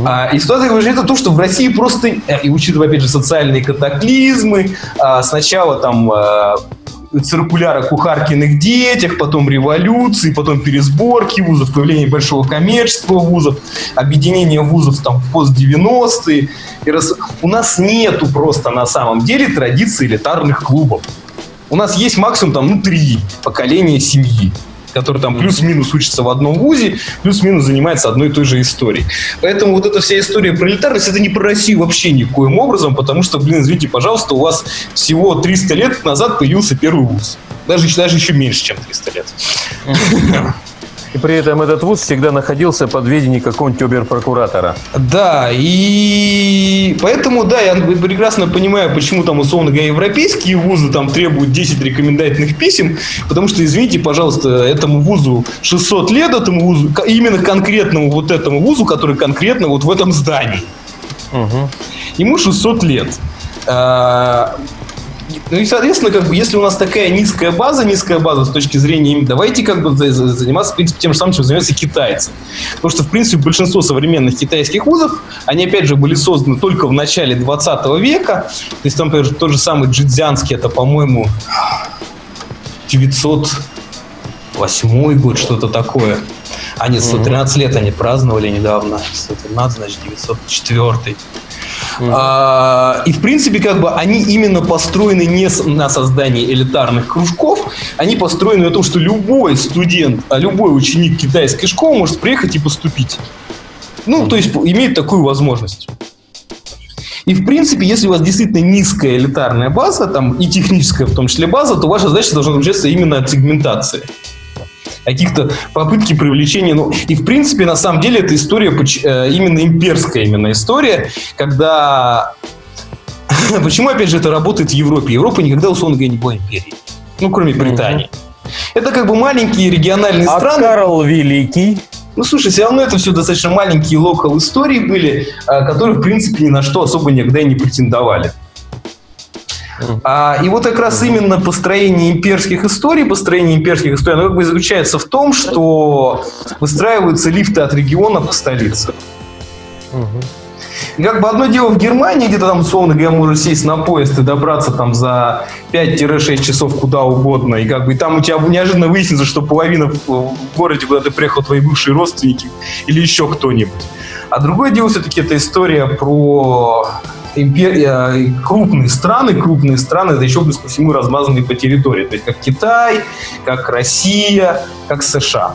А, и ситуация говорит о том, что в России просто, э, и учитывая, опять же, социальные катаклизмы, а, сначала там а, циркуляр о кухаркиных детях, потом революции, потом пересборки вузов, появление большого коммерческого вузов, объединение вузов там в пост-90-е. И раз- У нас нету просто на самом деле традиции элитарных клубов. У нас есть максимум там, ну, три поколения семьи которые там плюс-минус учатся в одном вузе, плюс-минус занимаются одной и той же историей. Поэтому вот эта вся история про элитарность, это не про Россию вообще никоим образом, потому что, блин, извините, пожалуйста, у вас всего 300 лет назад появился первый вуз. Даже, даже еще меньше, чем 300 лет. И при этом этот вуз всегда находился под ведением какого-нибудь оберпрокуратора. Да, и поэтому, да, я прекрасно понимаю, почему там, условно говоря, европейские вузы там требуют 10 рекомендательных писем, потому что, извините, пожалуйста, этому вузу 600 лет, этому вузу, именно конкретному вот этому вузу, который конкретно вот в этом здании. Мгм. Ему 600 лет. А, Ну и, соответственно, как бы, если у нас такая низкая база, низкая база с точки зрения, давайте как бы за- за- заниматься, в принципе, тем же самым, чем занимаются китайцы. Потому что, в принципе, большинство современных китайских вузов, они, опять же, были созданы только в начале 20 века. То есть, там, например, тот же самый Джидзянский, это, по-моему, 908 год, что-то такое. Они 113 лет они праздновали недавно. 113, значит, 904. А, и в принципе, как бы они именно построены не на создании элитарных кружков, они построены на том, что любой студент, а любой ученик китайской школы может приехать и поступить. Ну, то есть имеет такую возможность. И, в принципе, если у вас действительно низкая элитарная база, там и техническая в том числе база, то ваша задача должна заключаться именно от сегментации каких-то попытки привлечения. Ну, и, в принципе, на самом деле, эта история э, именно имперская именно история, когда... Почему, опять же, это работает в Европе? Европа никогда, условно говоря, не была империей. Ну, кроме Британии. Это как бы маленькие региональные А страны. Карл Великий? Ну, слушай, все равно это все достаточно маленькие локал истории были, а, которые, в принципе, ни на что особо никогда и не претендовали. А, и вот как раз именно построение имперских историй, построение имперских историй, оно как бы заключается в том, что выстраиваются лифты от региона к столице. И как бы одно дело в Германии, где-то там, условно говоря, можешь сесть на поезд и добраться там за 5-6 часов куда угодно, и как бы и там у тебя неожиданно выяснится, что половина в городе, куда ты приехал, твои бывшие родственники или еще кто-нибудь. А другое дело все-таки это история про империя, крупные страны, крупные страны, это еще плюс ко всему размазанные по территории. То есть как Китай, как Россия, как США.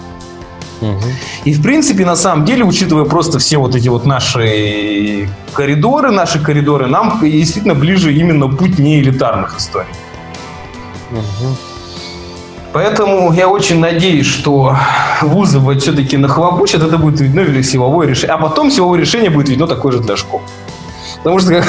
И, в принципе, на самом деле, учитывая просто все вот эти вот наши коридоры, наши коридоры, нам действительно ближе именно путь неэлитарных историй. Угу. Поэтому я очень надеюсь, что вузы вот все-таки нахлобучат, это будет видно или силовое решение. А потом силовое решение будет видно такое же для школ. Потому что, как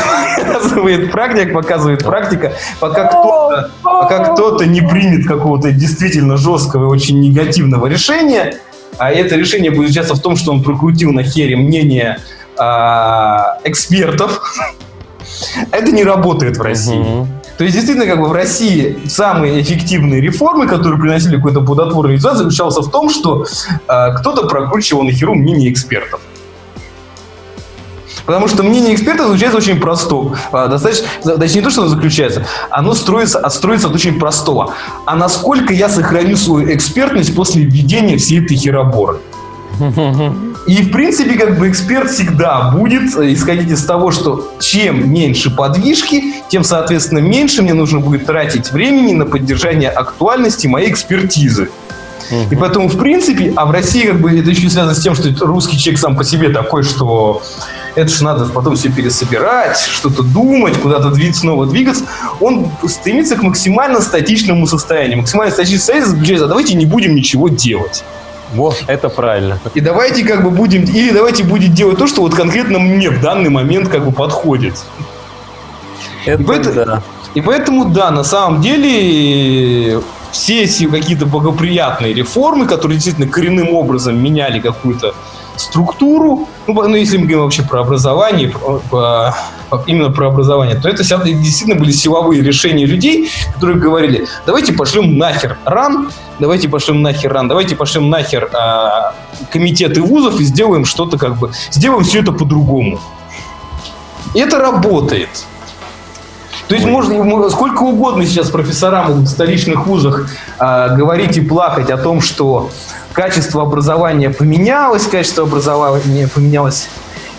показывает практика, показывает практика, пока кто-то, пока кто-то не примет какого-то действительно жесткого и очень негативного решения, а это решение будет заключаться в том, что он прокрутил на хере мнение а, экспертов, это не работает в России. Угу. То есть, действительно, как бы в России самые эффективные реформы, которые приносили какой-то плодотворный результат, заключался в том, что э, кто-то прокручивал на херу мнение экспертов. Потому что мнение эксперта заключается очень просто. А, достаточно, точнее, не то, что оно заключается, оно строится, отстроится от очень простого. А насколько я сохраню свою экспертность после введения всей этой хероборы? И, в принципе, как бы эксперт всегда будет исходить из того, что чем меньше подвижки, тем, соответственно, меньше мне нужно будет тратить времени на поддержание актуальности моей экспертизы. И поэтому, в принципе, а в России как бы это еще связано с тем, что русский человек сам по себе такой, что это же надо потом все пересобирать, что-то думать, куда-то двигаться, снова двигаться. Он стремится к максимально статичному состоянию. Максимально статичное состояние заключается, а давайте не будем ничего делать. Вот, это правильно. И давайте как бы будем, или давайте будем делать то, что вот конкретно мне в данный момент как бы подходит. Это и поэтому, да. И поэтому, да, на самом деле все какие-то благоприятные реформы, которые действительно коренным образом меняли какую-то структуру, ну, ну если мы говорим вообще про образование, про, про, именно про образование, то это действительно были силовые решения людей, которые говорили, давайте пошлем нахер ран, давайте пошлем нахер ран, давайте пошлем нахер а, комитеты вузов и сделаем что-то как бы, сделаем все это по-другому. И это работает. То есть можно сколько угодно сейчас профессорам в столичных вузах э, говорить и плакать о том, что качество образования поменялось, качество образования поменялось.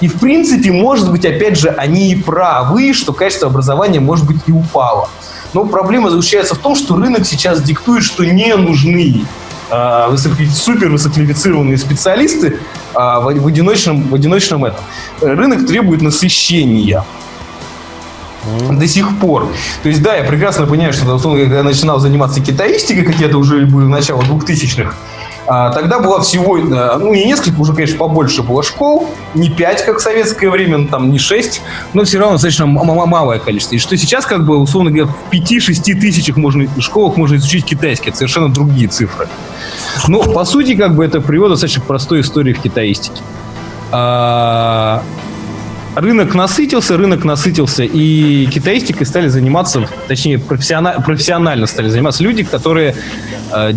И в принципе, может быть, опять же, они и правы, что качество образования, может быть, и упало. Но проблема заключается в том, что рынок сейчас диктует, что не нужны супер высококвалифицированные специалисты в, в, одиночном, в одиночном этом. Рынок требует насыщения до сих пор. То есть, да, я прекрасно понимаю, что, условно, когда я начинал заниматься китаистикой, как это уже было начало 2000-х, а, тогда было всего, э, ну, не несколько, уже, конечно, побольше было школ, не пять, как в советское время, ну, там, не шесть, но все равно достаточно малое количество. И что сейчас, как бы, условно говоря, в пяти-шести тысячах можно, школах можно изучить китайский, это совершенно другие цифры. Но, по сути, как бы, это приводит достаточно простой истории в китаистике. Рынок насытился, рынок насытился, и китаистикой стали заниматься, точнее, профессионально, профессионально стали заниматься люди, которые э,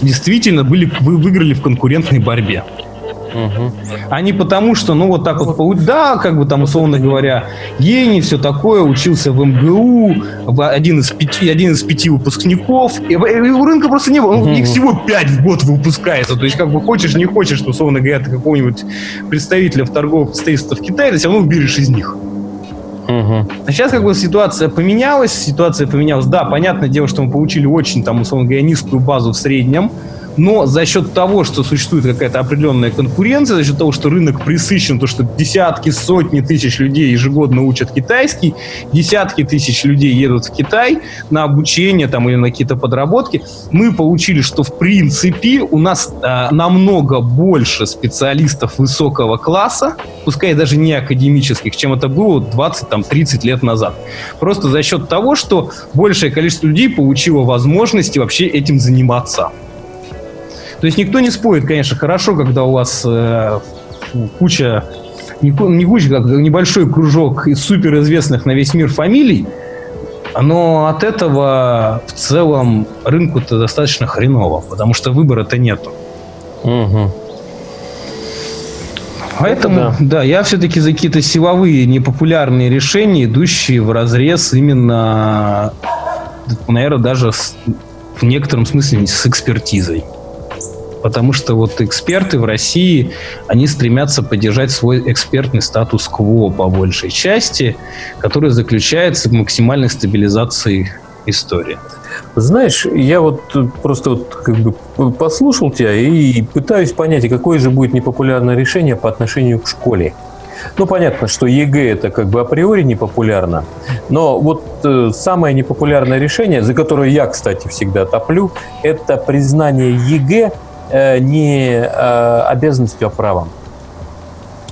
действительно были, вы выиграли в конкурентной борьбе. Угу. А не потому, что, ну, вот так вот, да, как бы там, условно говоря, гений, все такое, учился в МГУ, один из пяти, один из пяти выпускников, и, и у рынка просто не было, угу. их всего пять в год выпускается, то есть, как бы, хочешь, не хочешь, условно говоря, ты какого-нибудь представителя в торгового представительства в Китае, ты все равно выберешь из них. Угу. А сейчас как бы ситуация поменялась, ситуация поменялась. Да, понятное дело, что мы получили очень, там, условно говоря, низкую базу в среднем, но за счет того, что существует какая-то определенная конкуренция, за счет того, что рынок присыщен, то, что десятки, сотни тысяч людей ежегодно учат китайский, десятки тысяч людей едут в Китай на обучение там, или на какие-то подработки, мы получили, что в принципе у нас э, намного больше специалистов высокого класса, пускай даже не академических, чем это было 20-30 лет назад. Просто за счет того, что большее количество людей получило возможности вообще этим заниматься. То есть никто не спорит, конечно, хорошо, когда у вас э, куча, не, не куча, как небольшой кружок из суперизвестных на весь мир фамилий, но от этого в целом рынку-то достаточно хреново, потому что выбора-то нету. Угу. Поэтому, да. да, я все-таки за какие-то силовые непопулярные решения, идущие в разрез именно, наверное, даже с, в некотором смысле с экспертизой. Потому что вот эксперты в России, они стремятся поддержать свой экспертный статус-кво по большей части, который заключается в максимальной стабилизации истории. Знаешь, я вот просто вот как бы послушал тебя и пытаюсь понять, какое же будет непопулярное решение по отношению к школе. Ну, понятно, что ЕГЭ это как бы априори непопулярно, но вот э, самое непопулярное решение, за которое я, кстати, всегда топлю, это признание ЕГЭ не э, обязанностью, а правом.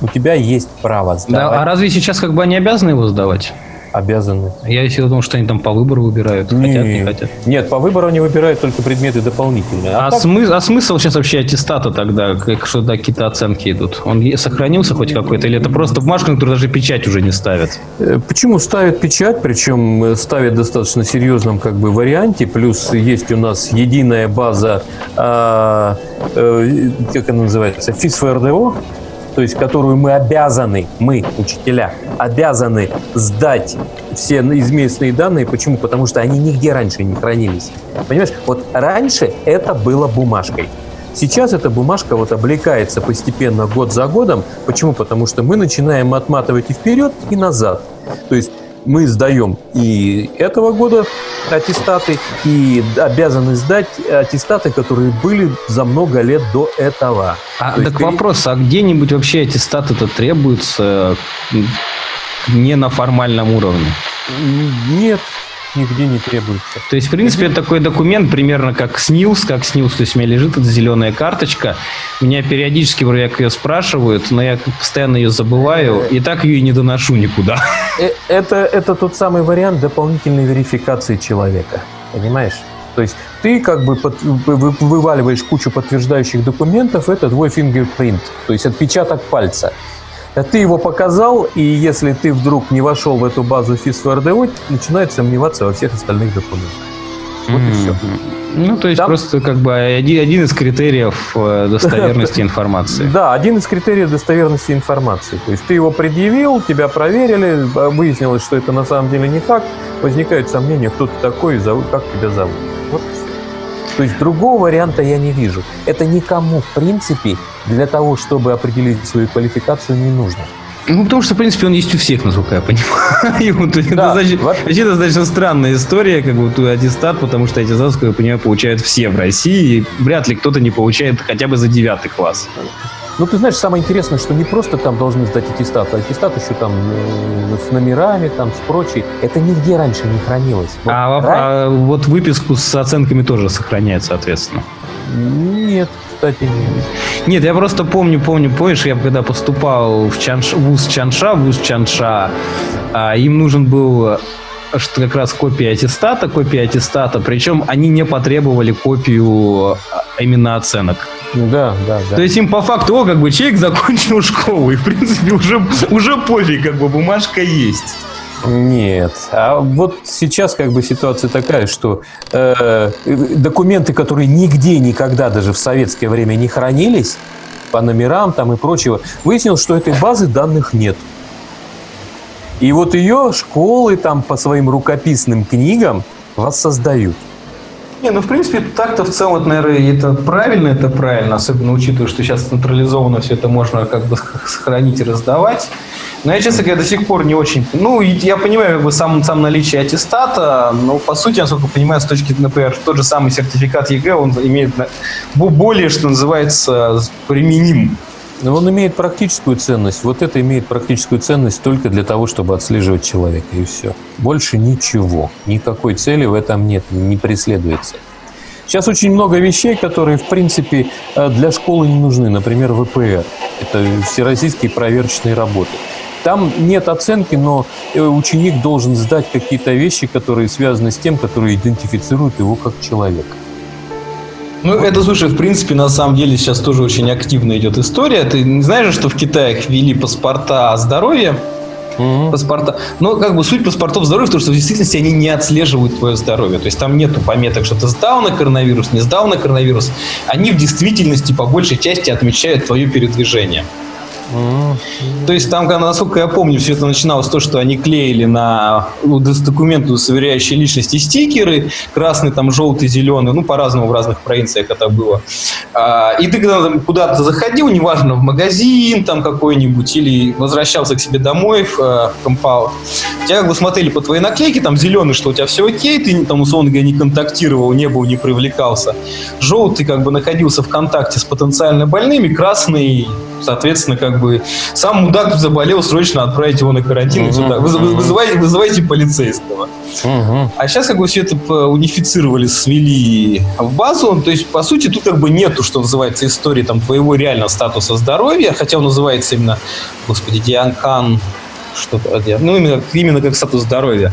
У тебя есть право сдавать. Да, а разве сейчас как бы они обязаны его сдавать? Обязаны. Я еще думал, что они там по выбору выбирают. Не, хотят, не хотят. Нет, по выбору они выбирают только предметы дополнительные. А, а, так... смы... а смысл сейчас вообще аттестата тогда? Как, что да, какие-то оценки идут? Он сохранился хоть какой-то? Или это просто бумажка, на которую даже печать уже не ставят? Э, почему ставят печать? Причем э, ставят достаточно серьезном как бы варианте. Плюс есть у нас единая база, а, э, как она называется, ФИС-ФРДО, то есть которую мы обязаны, мы, учителя, обязаны сдать все известные данные. Почему? Потому что они нигде раньше не хранились. Понимаешь, вот раньше это было бумажкой. Сейчас эта бумажка вот облекается постепенно год за годом. Почему? Потому что мы начинаем отматывать и вперед, и назад. То есть мы сдаем и этого года аттестаты, и обязаны сдать аттестаты, которые были за много лет до этого. А, То так есть, вопрос, а где-нибудь вообще аттестаты-то требуются не на формальном уровне? Нет, нигде не требуется. То есть, в принципе, это такой документ, примерно как СНИЛС, как СНИЛС, то есть у меня лежит эта зеленая карточка, меня периодически вроде как ее спрашивают, но я постоянно ее забываю, и так ее и не доношу никуда. Э, это, это тот самый вариант дополнительной верификации человека, понимаешь? То есть ты как бы под, вываливаешь кучу подтверждающих документов, это твой фингерпринт, то есть отпечаток пальца. Ты его показал, и если ты вдруг не вошел в эту базу ФИС РДО, начинает сомневаться во всех остальных документах. Вот mm-hmm. и все. Ну, то есть Там... просто как бы один, один из критериев э, достоверности информации. Да, один из критериев достоверности информации. То есть ты его предъявил, тебя проверили, выяснилось, что это на самом деле не так, возникают сомнения, кто ты такой и как тебя зовут. Вот и. То есть другого варианта я не вижу. Это никому, в принципе, для того, чтобы определить свою квалификацию, не нужно. Ну, потому что, в принципе, он есть у всех, насколько я понимаю. да, это, значит, вообще достаточно странная история, как бы аттестат, потому что аттестат, как я понимаю, получают все в России, и вряд ли кто-то не получает хотя бы за девятый класс. Ну, ты знаешь, самое интересное, что не просто там должны сдать аттестат, а аттестат еще там э, с номерами, там, с прочей. Это нигде раньше не хранилось. Вот, а, ран... а вот выписку с оценками тоже сохраняет, соответственно? Нет, кстати, нет. Нет, я просто помню, помню, помнишь, я когда поступал в, Чанш... в ВУЗ Чанша, в ВУЗ Чанша, а, им нужен был что как раз копия аттестата, копия аттестата, причем они не потребовали копию а, именно оценок. Да, да, да. То есть им по факту, о, как бы человек закончил школу, и в принципе уже, уже пофиг, как бы бумажка есть. Нет. А вот сейчас как бы ситуация такая, что э, документы, которые нигде никогда даже в советское время не хранились, по номерам там и прочего, выяснилось, что этой базы данных нет. И вот ее школы там по своим рукописным книгам воссоздают. Не, ну, в принципе, так-то в целом, наверное, это правильно, это правильно, особенно учитывая, что сейчас централизованно все это можно как бы сохранить и раздавать. Но я, честно говоря, до сих пор не очень... Ну, я понимаю как бы сам, сам наличие аттестата, но, по сути, насколько понимаю, с точки, например, тот же самый сертификат ЕГЭ, он имеет более, что называется, применим он имеет практическую ценность. Вот это имеет практическую ценность только для того, чтобы отслеживать человека, и все. Больше ничего. Никакой цели в этом нет, не преследуется. Сейчас очень много вещей, которые, в принципе, э, для школы не нужны. Например, ВПР. Это всероссийские проверочные работы. Там нет оценки, но э, ученик должен сдать какие-то вещи, которые связаны с тем, которые идентифицируют его как человека. Ну, это, слушай, в принципе, на самом деле сейчас тоже очень активно идет история. Ты не знаешь, что в Китае ввели паспорта здоровья? Mm-hmm. Паспорта. Но как бы суть паспортов здоровья в том, что в действительности они не отслеживают твое здоровье. То есть там нету пометок, что ты сдал на коронавирус, не сдал на коронавирус. Они в действительности по большей части отмечают твое передвижение. То есть там, насколько я помню, все это начиналось с того, что они клеили на документы, удостоверяющие личности стикеры, красный, там, желтый, зеленый, ну, по-разному в разных провинциях это было. А, и ты когда куда-то заходил, неважно, в магазин там какой-нибудь, или возвращался к себе домой в, э, компаунд, тебя как бы смотрели по твоей наклейке, там зеленый, что у тебя все окей, ты там, условно говоря, не контактировал, не был, не привлекался. Желтый как бы находился в контакте с потенциально больными, красный соответственно, как бы сам мудак заболел, срочно отправить его на карантин. Uh-huh, Вы, uh-huh. вызывайте, вызывайте полицейского. Uh-huh. А сейчас как бы все это унифицировали, свели в базу. То есть, по сути, тут как бы нету, что называется, истории там твоего реального статуса здоровья, хотя он называется именно, господи, Дианкан что-то, ну, именно, именно как статус здоровья.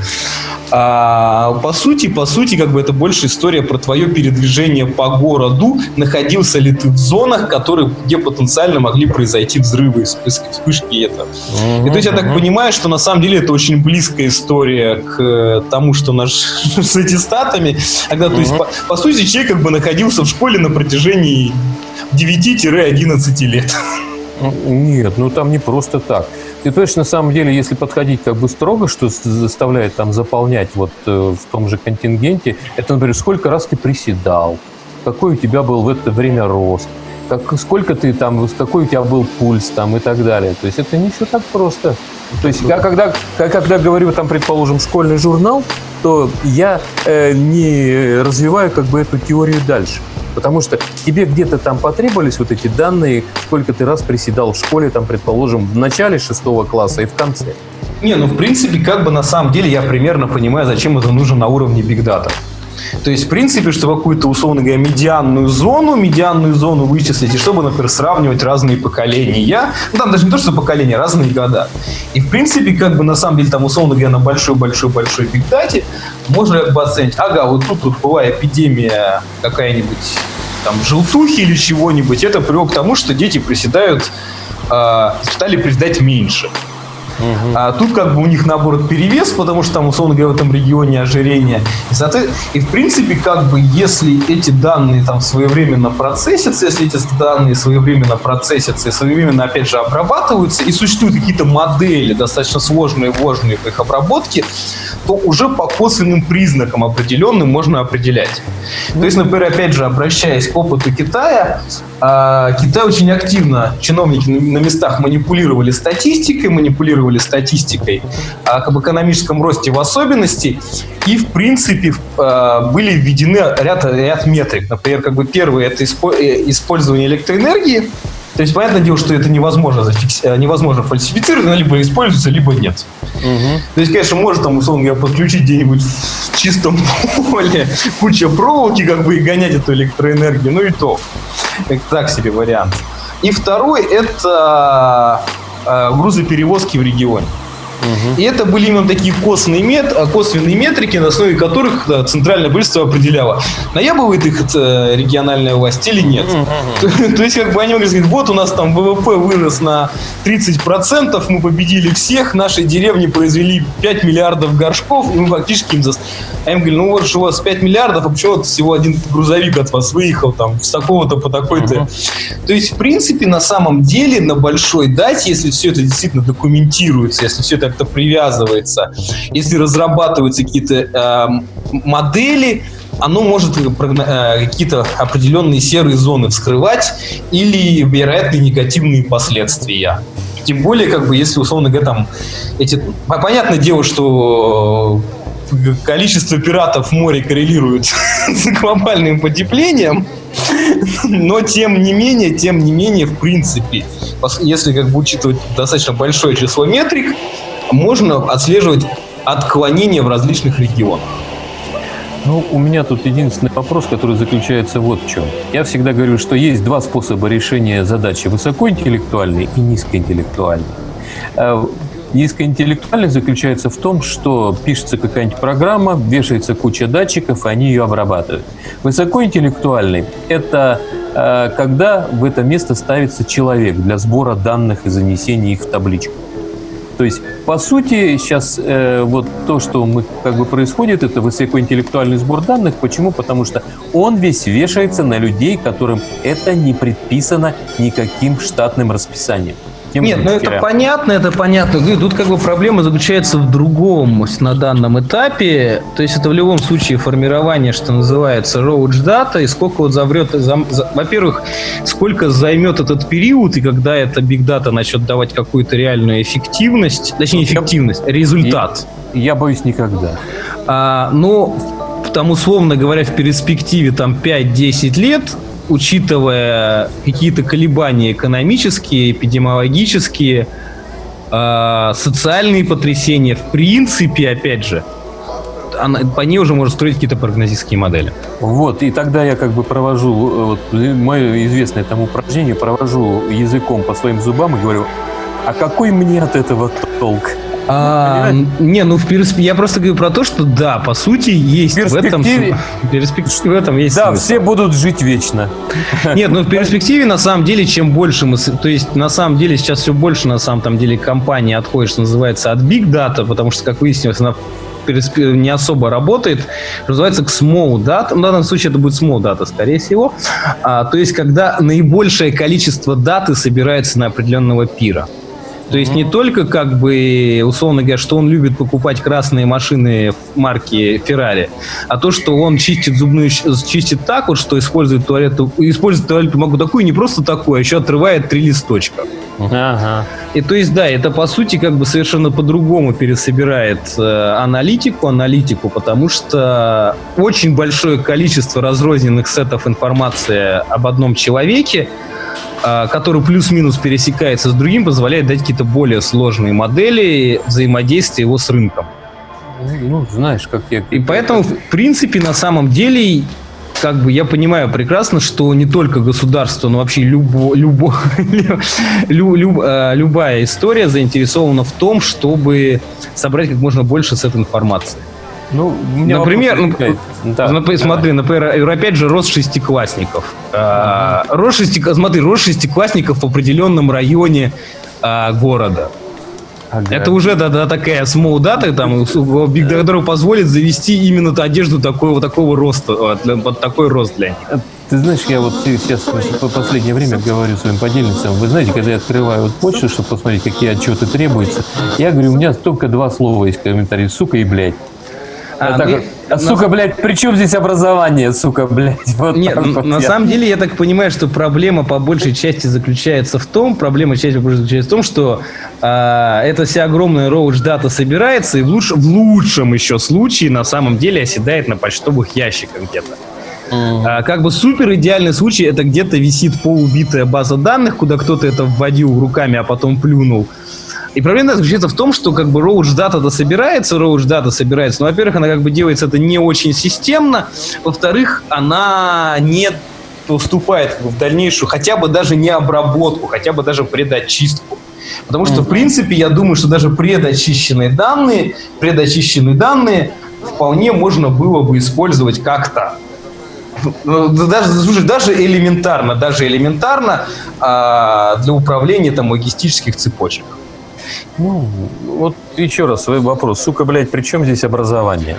А, по сути, по сути, как бы это больше история про твое передвижение по городу. Находился ли ты в зонах, которые, где потенциально могли произойти взрывы, вспышки, это. Uh-huh, и то есть я так понимаю, что на самом деле это очень близкая история к э, тому, что наш с аттестатами. Когда, uh-huh. то есть, по, по сути, человек как бы находился в школе на протяжении 9-11 лет. Нет, ну там не просто так. Ты понимаешь, на самом деле, если подходить как бы строго, что заставляет там заполнять вот э, в том же контингенте, это, например, сколько раз ты приседал, какой у тебя был в это время рост, как, сколько ты там, какой у тебя был пульс там и так далее. То есть это не все так просто. То есть я когда, когда говорю там, предположим, школьный журнал, то я э, не развиваю как бы эту теорию дальше. Потому что тебе где-то там потребовались вот эти данные, сколько ты раз приседал в школе, там, предположим, в начале шестого класса и в конце. Не, ну, в принципе, как бы на самом деле я примерно понимаю, зачем это нужно на уровне Data. То есть, в принципе, чтобы какую-то, условно говоря, медианную зону, медианную зону вычислить, и чтобы, например, сравнивать разные поколения. Ну, там даже не то, что поколения, разные года. И, в принципе, как бы, на самом деле, там, условно говоря, на большой-большой-большой бигдате можно как бы оценить, ага, вот тут вот была эпидемия какая-нибудь там желтухи или чего-нибудь, это привело к тому, что дети приседают, э, стали приседать меньше. Угу. А тут как бы у них наоборот перевес, потому что там, условно говоря, в этом регионе ожирение. И, и в принципе, как бы, если эти данные там своевременно процессятся, если эти данные своевременно процессятся и своевременно, опять же, обрабатываются, и существуют какие-то модели, достаточно сложные, вложенные в их обработке, то уже по косвенным признакам определенным можно определять. То есть, например, опять же, обращаясь к опыту Китая, а, Китай очень активно, чиновники на местах манипулировали статистикой, манипулировали статистикой об экономическом росте в особенности, и, в принципе, а, были введены ряд, ряд метрик. Например, как бы первый – это э, использование электроэнергии, то есть, понятное дело, что это невозможно, зафикс... Э, невозможно фальсифицировать, она либо используется, либо нет. Угу. То есть, конечно, может там, условно говоря, подключить где-нибудь в чистом поле куча проволоки, как бы, и гонять эту электроэнергию, ну и то. Это так себе вариант. И второй – это грузоперевозки в регионе. Угу. И это были именно такие косвенные, мет, а, косвенные метрики, на основе которых да, центральное правительство определяло, наябывает их э, региональная власть или нет. Угу. То есть, как бы они могли сказать, вот у нас там ВВП вырос на 30%, мы победили всех, наши деревни произвели 5 миллиардов горшков, и мы фактически им... За... А им говорили, ну вот же у вас 5 миллиардов, а почему вот всего один грузовик от вас выехал там с такого-то по такой-то. Угу. То есть, в принципе, на самом деле, на большой дате, если все это действительно документируется, если все это как-то привязывается, если разрабатываются какие-то э, модели, оно может э, какие-то определенные серые зоны вскрывать или вероятные негативные последствия. Тем более, как бы, если, условно говоря, там, эти... Понятное дело, что количество пиратов в море коррелирует с глобальным потеплением, но тем не менее, тем не менее, в принципе, если как бы учитывать достаточно большое число метрик, можно отслеживать отклонения в различных регионах. Ну, у меня тут единственный вопрос, который заключается вот в чем. Я всегда говорю, что есть два способа решения задачи – высокоинтеллектуальный и низкоинтеллектуальный. Э, низкоинтеллектуальный заключается в том, что пишется какая-нибудь программа, вешается куча датчиков, и они ее обрабатывают. Высокоинтеллектуальный – это э, когда в это место ставится человек для сбора данных и занесения их в табличку. То есть, по сути, сейчас э, вот то, что мы, как бы происходит, это высокоинтеллектуальный сбор данных. Почему? Потому что он весь вешается на людей, которым это не предписано никаким штатным расписанием. Тем Нет, ну это понятно, это понятно. Тут как бы проблема заключается в другом на данном этапе. То есть это в любом случае формирование, что называется, roach data, и сколько вот заврет, зам- за- во-первых, сколько займет этот период, и когда эта big data начнет давать какую-то реальную эффективность, точнее не Я- эффективность, результат. Я боюсь никогда. А, ну, там, условно говоря, в перспективе там 5-10 лет, учитывая какие-то колебания экономические, эпидемиологические, а, социальные потрясения, в принципе, опять же, по ней уже можно строить какие-то прогнозистские модели. Вот, и тогда я как бы провожу, э, вот, мое известное там упражнение, провожу языком по своим зубам и говорю, а какой мне от этого толк? А, не, ну в персп- я просто говорю про то, что да, по сути есть в этом перспективе- в перспективе в этом есть Да, смысл. все будут жить вечно. Нет, ну в перспективе на самом деле, чем больше мы, то есть на самом деле сейчас все больше на самом там деле компании отходит, что называется, от big data, потому что, как выяснилось, она в не особо работает, называется к small data, в данном случае это будет small data, скорее всего, А, то есть когда наибольшее количество даты собирается на определенного пира. То есть не только как бы, условно говоря, что он любит покупать красные машины марки Ferrari, а то, что он чистит зубную чистит так вот, что использует туалету, использует туалетную бумагу такую, не просто такую, а еще отрывает три листочка. Ага. И то есть, да, это по сути как бы совершенно по-другому пересобирает э, аналитику, аналитику, потому что очень большое количество разрозненных сетов информации об одном человеке, который плюс-минус пересекается с другим, позволяет дать какие-то более сложные модели взаимодействия его с рынком. Ну, знаешь, как я... И поэтому, в принципе, на самом деле, как бы я понимаю прекрасно, что не только государство, но вообще любо, любо, лю- лю- э, любая история заинтересована в том, чтобы собрать как можно больше с этой информации. Ну, Например, вопрос ну, возникает. Да, давай. смотри, например, опять же, рост шестиклассников. А, рост шести- смотри, рост шестиклассников в определенном районе а, города. Ага. Это уже да, да, такая small data, там, которая позволит завести именно одежду такого, такого роста, вот, для- вот такой рост для них. Ты знаешь, я вот сейчас в последнее время говорю своим подельницам, вы знаете, когда я открываю вот почту, чтобы посмотреть, какие отчеты требуются, я говорю, у меня только два слова есть комментарии, сука и блядь. А, так ну. А, сука, блядь, при чем здесь образование, сука, блядь? Вот Нет, вот на я. самом деле я так понимаю, что проблема по большей части заключается в том, проблема большей заключается в том, что а, эта вся огромная роуч дата собирается и в, луч- в лучшем еще случае на самом деле оседает на почтовых ящиках где-то. А, как бы супер идеальный случай это где-то висит полубитая база данных, куда кто-то это вводил руками, а потом плюнул. И проблема заключается в том, что как бы роуч дата собирается, роуч дата собирается, но, во-первых, она как бы делается это не очень системно, во-вторых, она не как бы, в дальнейшую, хотя бы даже не обработку, хотя бы даже предочистку. Потому что, в принципе, я думаю, что даже предочищенные данные, предочищенные данные вполне можно было бы использовать как-то. Ну, да Даже, слушай, даже элементарно, даже элементарно а, для управления там логистических цепочек. Ну, вот еще раз свой вопрос. Сука, блядь, при чем здесь образование?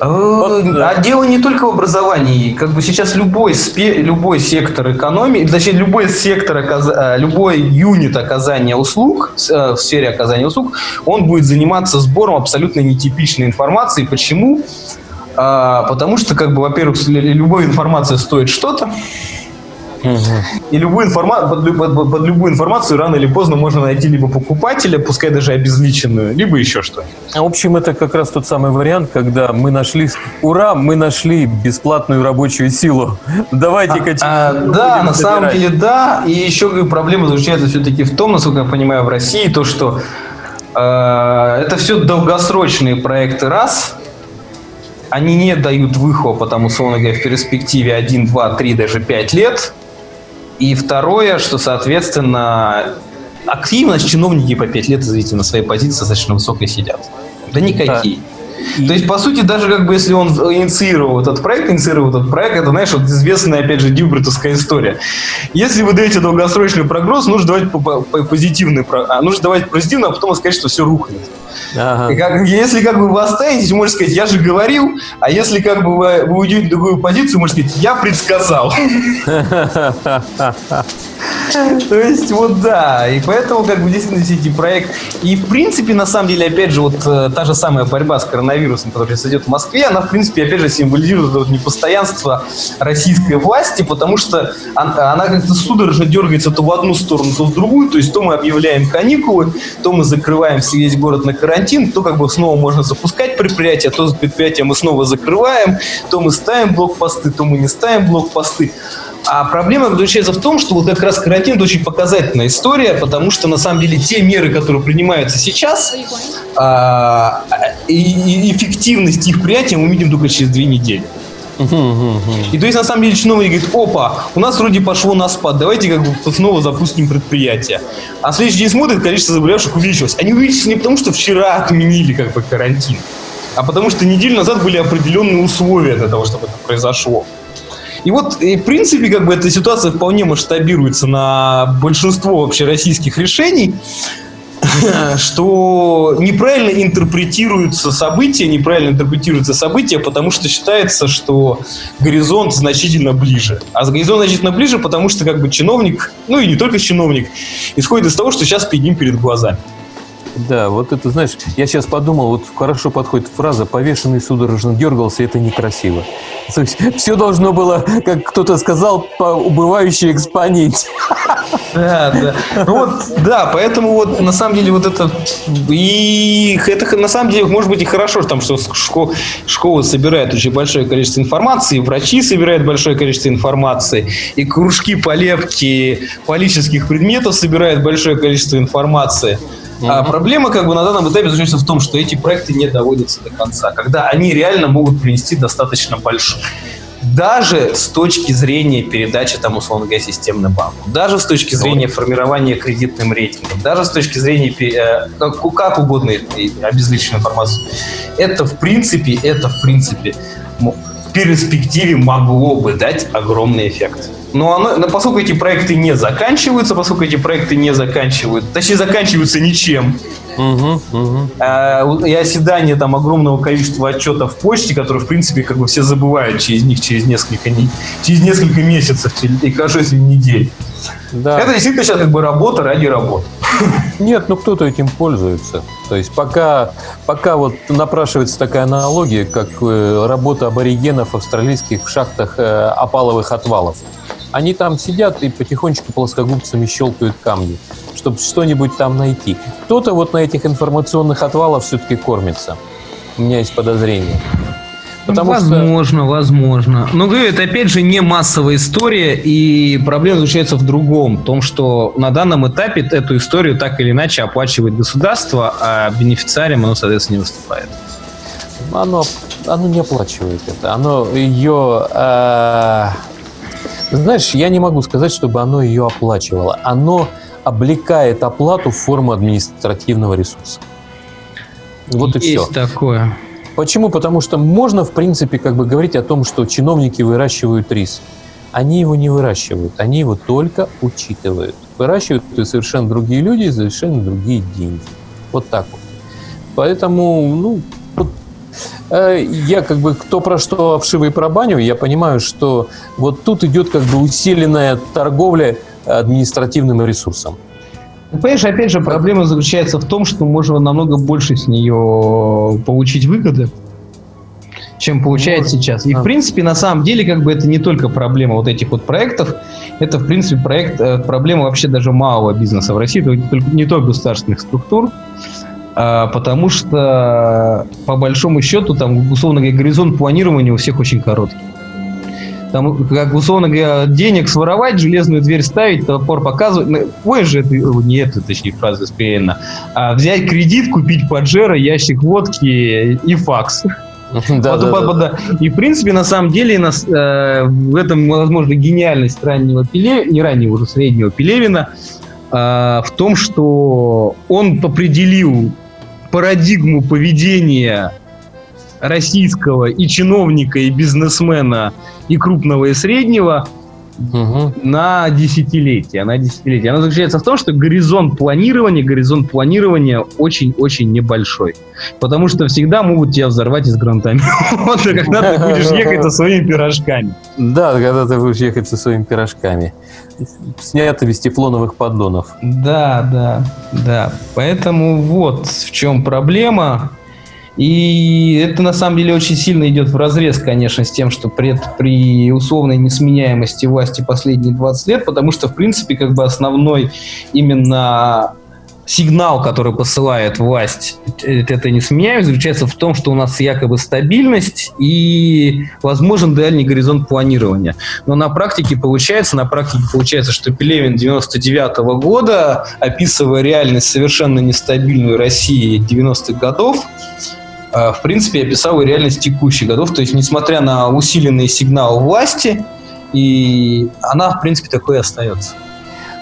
Э, да. А дело не только в образовании. Как бы сейчас любой, спе- любой сектор экономии, точнее, любой сектор, э, любой юнит оказания услуг, э, в сфере оказания услуг, он будет заниматься сбором абсолютно нетипичной информации. Почему? А, Потому что, как бы, во-первых, любая информация стоит что-то, и любую информацию, под, под- под любую информацию рано или поздно можно найти либо покупателя, пускай даже обезличенную, либо еще что-нибудь. В общем, это как раз тот самый вариант, когда мы нашли, ура, мы нашли бесплатную рабочую силу. Давайте-ка... А, будем да, на самом деле да. И еще проблема заключается все-таки в том, насколько я понимаю, в России, то, что э, это все долгосрочные проекты раз. Они не дают выхлопа, там, условно говоря, в перспективе 1, 2, 3, даже 5 лет. И второе, что, соответственно, активность чиновники по 5 лет, извините, на своей позиции достаточно высокой сидят. Да никакие. То есть, по сути, даже как бы если он инициировал этот проект, инициировал этот проект, это, знаешь, вот известная, опять же, дюбритовская история. Если вы даете долгосрочный прогноз, нужно давать по- по- по- позитивный, а, нужно давать позитивный, а потом сказать, что все рухнет. Ага. И как- если как бы вы останетесь, можете сказать, я же говорил, а если как бы вы, вы уйдете в другую позицию, можете сказать, я предсказал. То есть, вот да, и поэтому, как бы, действительно, эти проекты... И, в принципе, на самом деле, опять же, вот э, та же самая борьба с коронавирусом, которая сейчас идет в Москве, она, в принципе, опять же, символизирует вот непостоянство российской власти, потому что она, она как-то судорожно дергается то в одну сторону, то в другую, то есть то мы объявляем каникулы, то мы закрываем весь город на карантин, то как бы снова можно запускать предприятие, то предприятие мы снова закрываем, то мы ставим блокпосты, то мы не ставим блокпосты. А проблема заключается в том, что вот как раз карантин – это очень показательная история, потому что, на самом деле, те меры, которые принимаются сейчас, и, и эффективность их принятия мы увидим только через две недели. И то есть, на самом деле, чиновник говорит, опа, у нас вроде пошло на спад, давайте как бы снова запустим предприятие. А следующий день смотрит, количество заболевших увеличилось. Они увеличились не потому, что вчера отменили как бы карантин, а потому что неделю назад были определенные условия для того, чтобы это произошло. И вот, и в принципе, как бы эта ситуация вполне масштабируется на большинство вообще российских решений, что неправильно интерпретируются события, неправильно интерпретируются события, потому что считается, что горизонт значительно ближе. А горизонт значительно ближе, потому что как бы чиновник, ну и не только чиновник, исходит из того, что сейчас перед ним перед глазами. Да, вот это, знаешь, я сейчас подумал, вот хорошо подходит фраза «повешенный судорожно дергался, это некрасиво». То есть все должно было, как кто-то сказал, по убывающей экспоненте. Да, да. Ну вот, да, поэтому вот на самом деле вот это и это на самом деле может быть и хорошо, там, что школа, школа собирает очень большое количество информации, врачи собирают большое количество информации, и кружки по лепке политических предметов собирают большое количество информации. Mm-hmm. А проблема как бы на данном этапе заключается в том, что эти проекты не доводятся до конца, когда они реально могут принести достаточно большой даже с точки зрения передачи, там, условно говоря, системным банку, даже с точки зрения формирования кредитным рейтингом, даже с точки зрения э, как, как угодно обезличенную информацию, это в принципе, это в принципе перспективе могло бы дать огромный эффект. Но, оно, но поскольку эти проекты не заканчиваются, поскольку эти проекты не заканчиваются, точнее заканчиваются ничем, Угу, угу. и оседание там огромного количества отчетов в почте, которые, в принципе, как бы все забывают через них через несколько, через несколько месяцев, и кажется, недель. Да. Это действительно сейчас как бы работа ради работы. Нет, ну кто-то этим пользуется. То есть пока, пока вот напрашивается такая аналогия, как э, работа аборигенов австралийских в шахтах э, опаловых отвалов. Они там сидят и потихонечку плоскогубцами щелкают камни, чтобы что-нибудь там найти. Кто-то вот на этих информационных отвалах все-таки кормится. У меня есть подозрение. Потому возможно, что... возможно. Но говорю, это опять же не массовая история, и проблема заключается в другом, в том, что на данном этапе эту историю так или иначе оплачивает государство, а бенефициарием оно, соответственно, не выступает. Оно, оно не оплачивает это. Оно ее э, знаешь, я не могу сказать, чтобы оно ее оплачивало. Оно облекает оплату в форму административного ресурса. Вот Есть и все. такое. Почему? Потому что можно, в принципе, как бы говорить о том, что чиновники выращивают рис. Они его не выращивают, они его только учитывают. Выращивают совершенно другие люди и совершенно другие деньги. Вот так вот. Поэтому, ну, Э, я как бы кто про что обшивы и про баню, я понимаю, что вот тут идет как бы усиленная торговля административным ресурсом. Понимаешь, опять же, проблема заключается в том, что можно намного больше с нее получить выгоды, чем получает Может, сейчас. И, в принципе, на самом деле, как бы это не только проблема вот этих вот проектов, это, в принципе, проект, э, проблема вообще даже малого бизнеса в России, не только, не только государственных структур. А, потому что, по большому счету, там, условно говоря, горизонт планирования у всех очень короткий. Там, как, условно говоря, денег своровать, железную дверь ставить, топор показывать. Ой же, это, не это, точнее, фраза восприятна. А взять кредит, купить поджера, ящик водки и факс. Да, да, да, да. И, в принципе, на самом деле, нас, э, в этом, возможно, гениальность раннего Пеле, не раннего, уже среднего Пелевина, э, в том, что он определил парадигму поведения российского и чиновника, и бизнесмена, и крупного, и среднего угу. на десятилетие. На десятилетие. Она заключается в том, что горизонт планирования, горизонт планирования очень-очень небольшой. Потому что всегда могут тебя взорвать из гранатомета, когда ты будешь ехать со своими пирожками. Да, когда ты будешь ехать со своими пирожками. Снятыми с тефлоновых поддонов. Да, да, да. Поэтому вот в чем проблема. И это на самом деле очень сильно идет в разрез, конечно, с тем, что при, при условной несменяемости власти последние 20 лет, потому что, в принципе, как бы основной именно сигнал, который посылает власть этой несменяемости, заключается в том, что у нас якобы стабильность и возможен дальний горизонт планирования. Но на практике получается, на практике получается, что Пелевин 99 -го года, описывая реальность совершенно нестабильную России 90-х годов, в принципе, описал и реальность текущих годов. То есть, несмотря на усиленный сигнал власти, и она, в принципе, такой и остается.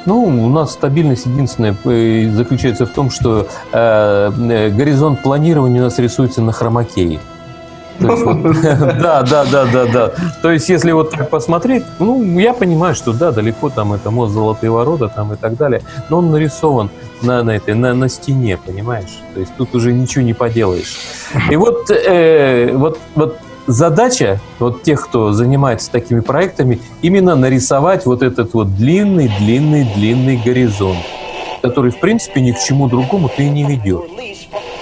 Ну, у нас стабильность единственная э, заключается в том, что э, э, горизонт планирования у нас рисуется на хромакее. Да, да, да, да, да. То есть, если вот так посмотреть, ну, я понимаю, что да, далеко там это мост Золотые ворота там и так далее, но он нарисован на, на, этой, на, на стене, понимаешь? То есть тут уже ничего не поделаешь. И вот, э, вот, вот задача вот тех, кто занимается такими проектами, именно нарисовать вот этот вот длинный, длинный, длинный горизонт, который, в принципе, ни к чему другому ты не ведет.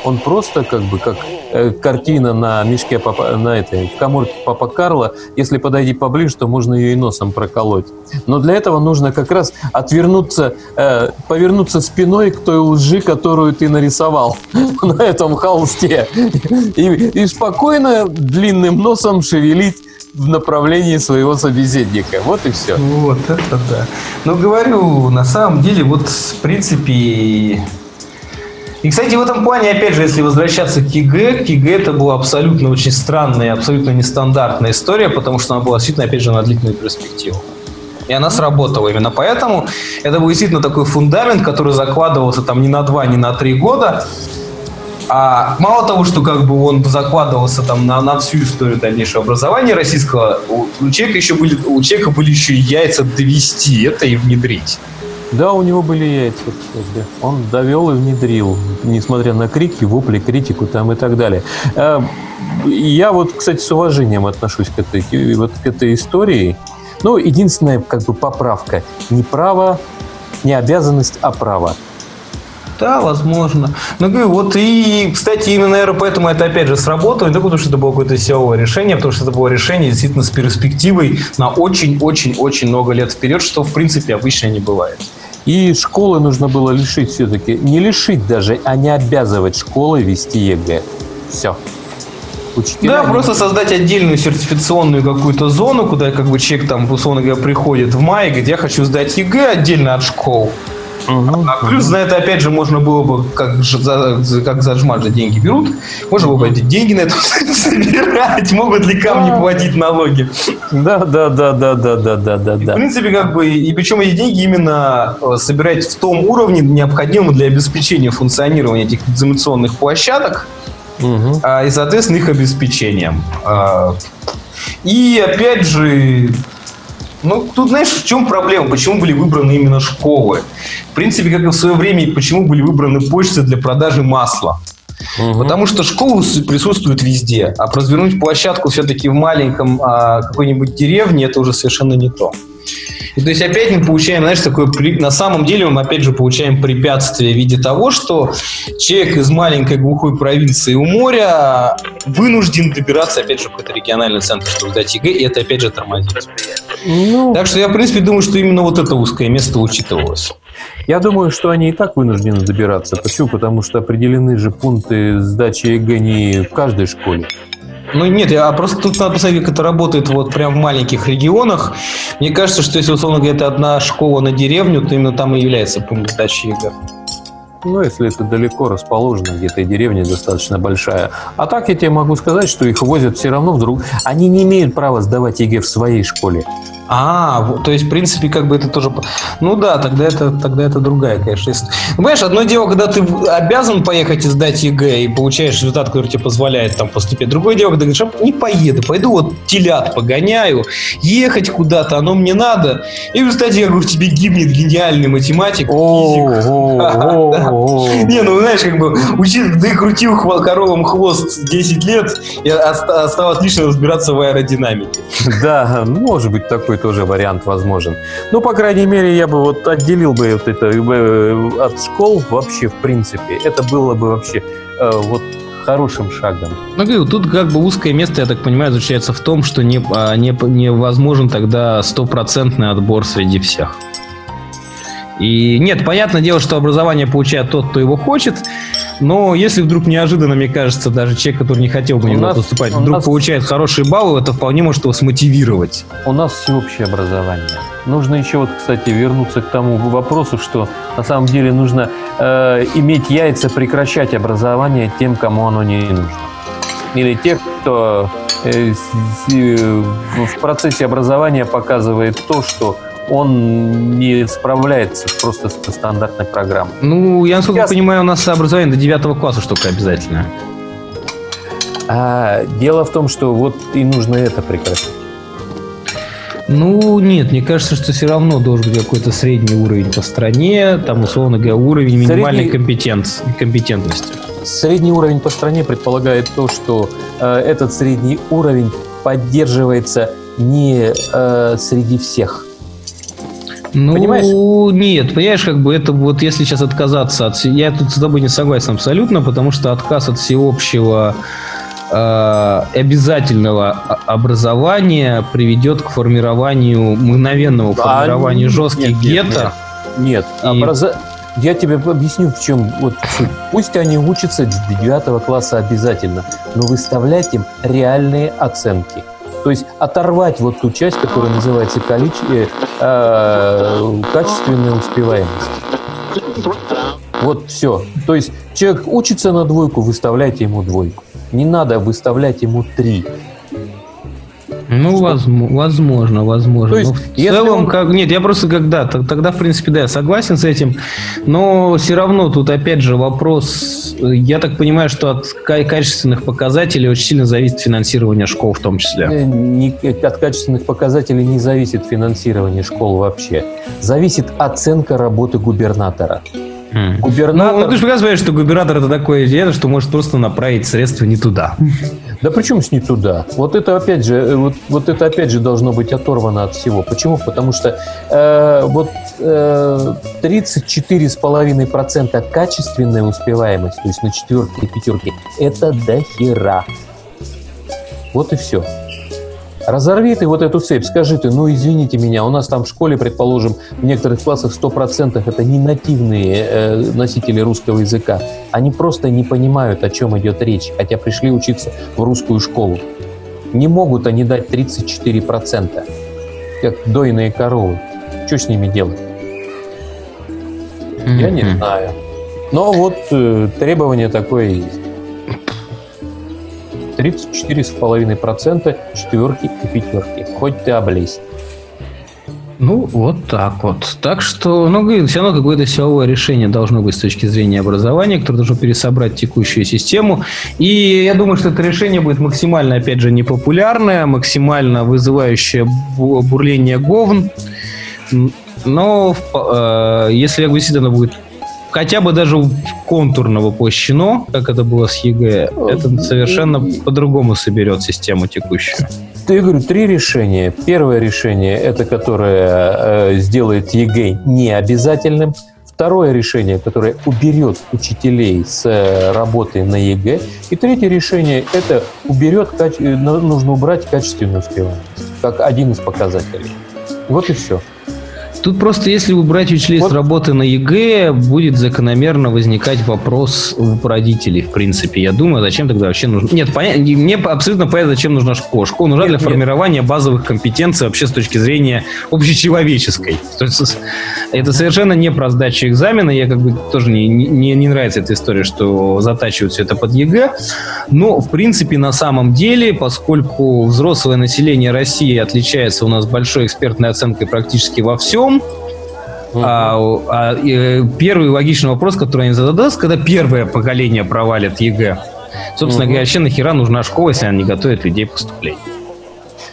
Он просто как бы как э, картина на мешке папа, на этой в коморке Папа Карла. Если подойти поближе, то можно ее и носом проколоть. Но для этого нужно как раз отвернуться, э, повернуться спиной к той лжи, которую ты нарисовал на этом холсте. И, и спокойно длинным носом шевелить в направлении своего собеседника. Вот и все. Вот это да. Но говорю, на самом деле, вот в принципе и, кстати, в этом плане, опять же, если возвращаться к ЕГЭ, к ЕГЭ это была абсолютно очень странная, абсолютно нестандартная история, потому что она была действительно, опять же, на длительную перспективу. И она сработала именно поэтому. Это был действительно такой фундамент, который закладывался там не на два, не на три года. А мало того, что как бы он закладывался там на, на всю историю дальнейшего образования российского, у, у человека еще были, у человека были еще яйца довести это и внедрить. Да, у него были яйца. Он довел и внедрил, несмотря на крики, вопли, критику там и так далее. Э, я вот, кстати, с уважением отношусь к этой, вот к этой истории. Ну, единственная как бы поправка. Не право, не обязанность, а право. Да, возможно. Ну, говорю, вот и, кстати, именно, наверное, поэтому это опять же сработало, не только потому, что это было какое-то силовое решение, а потому что это было решение действительно с перспективой на очень-очень-очень много лет вперед, что, в принципе, обычно не бывает. И школы нужно было лишить все-таки, не лишить даже, а не обязывать школы вести ЕГЭ. Все. Учителя да, не... просто создать отдельную сертификационную какую-то зону, куда как бы человек там, условно говоря, приходит в мае, где я хочу сдать ЕГЭ отдельно от школ. Угу, Плюс угу. на это, опять же, можно было бы, как, за, как за GMAT же деньги берут, можно было бы эти деньги на это собирать, могут ли камни да. платить налоги. Да, да, да, да, да, да, да, да. В принципе, как бы, и причем эти деньги именно э, собирать в том уровне, необходимом для обеспечения функционирования этих экзаменационных площадок, угу. и, соответственно, их обеспечением. А, и опять же, ну, тут, знаешь, в чем проблема? Почему были выбраны именно школы? В принципе, как и в свое время, почему были выбраны почты для продажи масла? Угу. Потому что школы присутствуют везде, а развернуть площадку все-таки в маленьком а, какой-нибудь деревне это уже совершенно не то. И то есть опять мы получаем, знаешь, такое, на самом деле мы опять же получаем препятствие в виде того, что человек из маленькой глухой провинции у моря вынужден добираться опять же в какой-то региональный центр, чтобы сдать ЕГЭ, и это опять же тормозит. Ну, так что я, в принципе, думаю, что именно вот это узкое место учитывалось. Я думаю, что они и так вынуждены добираться. Почему? Потому что определены же пункты сдачи ЕГЭ не в каждой школе. Ну нет, я просто тут надо посмотреть, как это работает вот прям в маленьких регионах. Мне кажется, что если, условно говоря, это одна школа на деревню, то именно там и является пункт сдачи ЕГЭ. Ну, если это далеко расположено, где-то деревня достаточно большая. А так я тебе могу сказать, что их возят все равно в другую. Они не имеют права сдавать ЕГЭ в своей школе. А, то есть, в принципе, как бы это тоже... Ну да, тогда это, тогда это другая, конечно. Ну, понимаешь, одно дело, когда ты обязан поехать и сдать ЕГЭ и получаешь результат, который тебе позволяет там поступить. Другое дело, когда ты говоришь, «А, не поеду, пойду вот телят погоняю, ехать куда-то, оно мне надо. И, кстати, я говорю, тебе гибнет гениальный математик, физик. Не, ну знаешь, как бы, ты крутил коровам хвост 10 лет, и осталось лишь разбираться в аэродинамике. Да, может быть, такой тоже вариант возможен. Ну, по крайней мере, я бы вот отделил бы вот это э, от школ вообще, в принципе. Это было бы вообще э, вот хорошим шагом. Ну, говорю, тут как бы узкое место, я так понимаю, заключается в том, что не, а, не, невозможен тогда стопроцентный отбор среди всех. И нет, понятное дело, что образование получает тот, кто его хочет, но если вдруг неожиданно, мне кажется, даже человек, который не хотел бы никуда поступать, вдруг нас... получает хорошие баллы, это вполне может его смотивировать. У нас всеобщее образование. Нужно еще вот, кстати, вернуться к тому вопросу, что на самом деле нужно э, иметь яйца прекращать образование тем, кому оно не нужно. Или тех, кто э, в процессе образования показывает то, что он не справляется просто с стандартной программой. Ну, я насколько Сейчас... понимаю, у нас образование до 9 класса штука обязательно. А, дело в том, что вот и нужно это прекратить. Ну, нет, мне кажется, что все равно должен быть какой-то средний уровень по стране, там, условно говоря, уровень минимальной средний... компетенции, компетентности. Средний уровень по стране предполагает то, что э, этот средний уровень поддерживается не э, среди всех. Ну, понимаешь? нет, понимаешь, как бы это вот если сейчас отказаться от... Я тут с тобой не согласен абсолютно, потому что отказ от всеобщего э, обязательного образования приведет к формированию, мгновенному да, формированию жестких нет, гетто. Нет, нет. И... Образа... Я тебе объясню, в чем вот суть. Пусть они учатся до 9 класса обязательно, но выставлять им реальные оценки. То есть оторвать вот ту часть, которая называется количе... э, качественная успеваемость. Вот все. То есть человек учится на двойку, выставляйте ему двойку. Не надо выставлять ему три. Ну, возможно, возможно, возможно. То есть, в целом, он... как... нет, я просто когда, тогда, в принципе, да, я согласен с этим, но все равно тут, опять же, вопрос, я так понимаю, что от качественных показателей очень сильно зависит финансирование школ в том числе. Э, не, от качественных показателей не зависит финансирование школ вообще. Зависит оценка работы губернатора. Губернатор... Ну, ты же прекрасно что губернатор это такое дело, что может просто направить средства не туда. Да почему с не туда? Вот это опять же, э, вот, вот это опять же должно быть оторвано от всего. Почему? Потому что э, вот э, 34,5% качественная успеваемость, то есть на четверке и пятерке, это до хера. Вот и все. Разорви ты вот эту цепь, скажи ты, ну извините меня, у нас там в школе, предположим, в некоторых классах 100% это не нативные э, носители русского языка. Они просто не понимают, о чем идет речь, хотя пришли учиться в русскую школу. Не могут они дать 34%, как дойные коровы. Что с ними делать? Mm-hmm. Я не знаю. Но вот э, требование такое есть. 34,5% четверки и пятерки. Хоть ты облезь. Ну, вот так вот. Так что, ну, все равно какое-то силовое решение должно быть с точки зрения образования, которое должно пересобрать текущую систему. И я думаю, что это решение будет максимально, опять же, непопулярное, максимально вызывающее бурление говн. Но э, если действительно будет хотя бы даже контурно воплощено, как это было с ЕГЭ, это совершенно по-другому соберет систему текущую. Я говорю, три решения. Первое решение, это которое э, сделает ЕГЭ необязательным. Второе решение, которое уберет учителей с э, работы на ЕГЭ. И третье решение, это уберет, нужно убрать качественную успеваемость, как один из показателей. Вот и все. Тут просто, если убрать учителей вот. работы на ЕГЭ, будет закономерно возникать вопрос у родителей, в принципе. Я думаю, зачем тогда вообще нужно... Нет, понятно, мне абсолютно понятно, зачем нужна школа. Школа нужна нет, для нет. формирования базовых компетенций вообще с точки зрения общечеловеческой. То есть это совершенно не про сдачу экзамена. Я как бы тоже не, не, не нравится эта история, что затачивают все это под ЕГЭ. Но, в принципе, на самом деле, поскольку взрослое население России отличается у нас большой экспертной оценкой практически во всем, Uh-huh. А, а, и, первый логичный вопрос, который они зададут, когда первое поколение провалит ЕГЭ. Собственно uh-huh. говоря, вообще нахера нужна школа, если она не готовит людей к поступлению?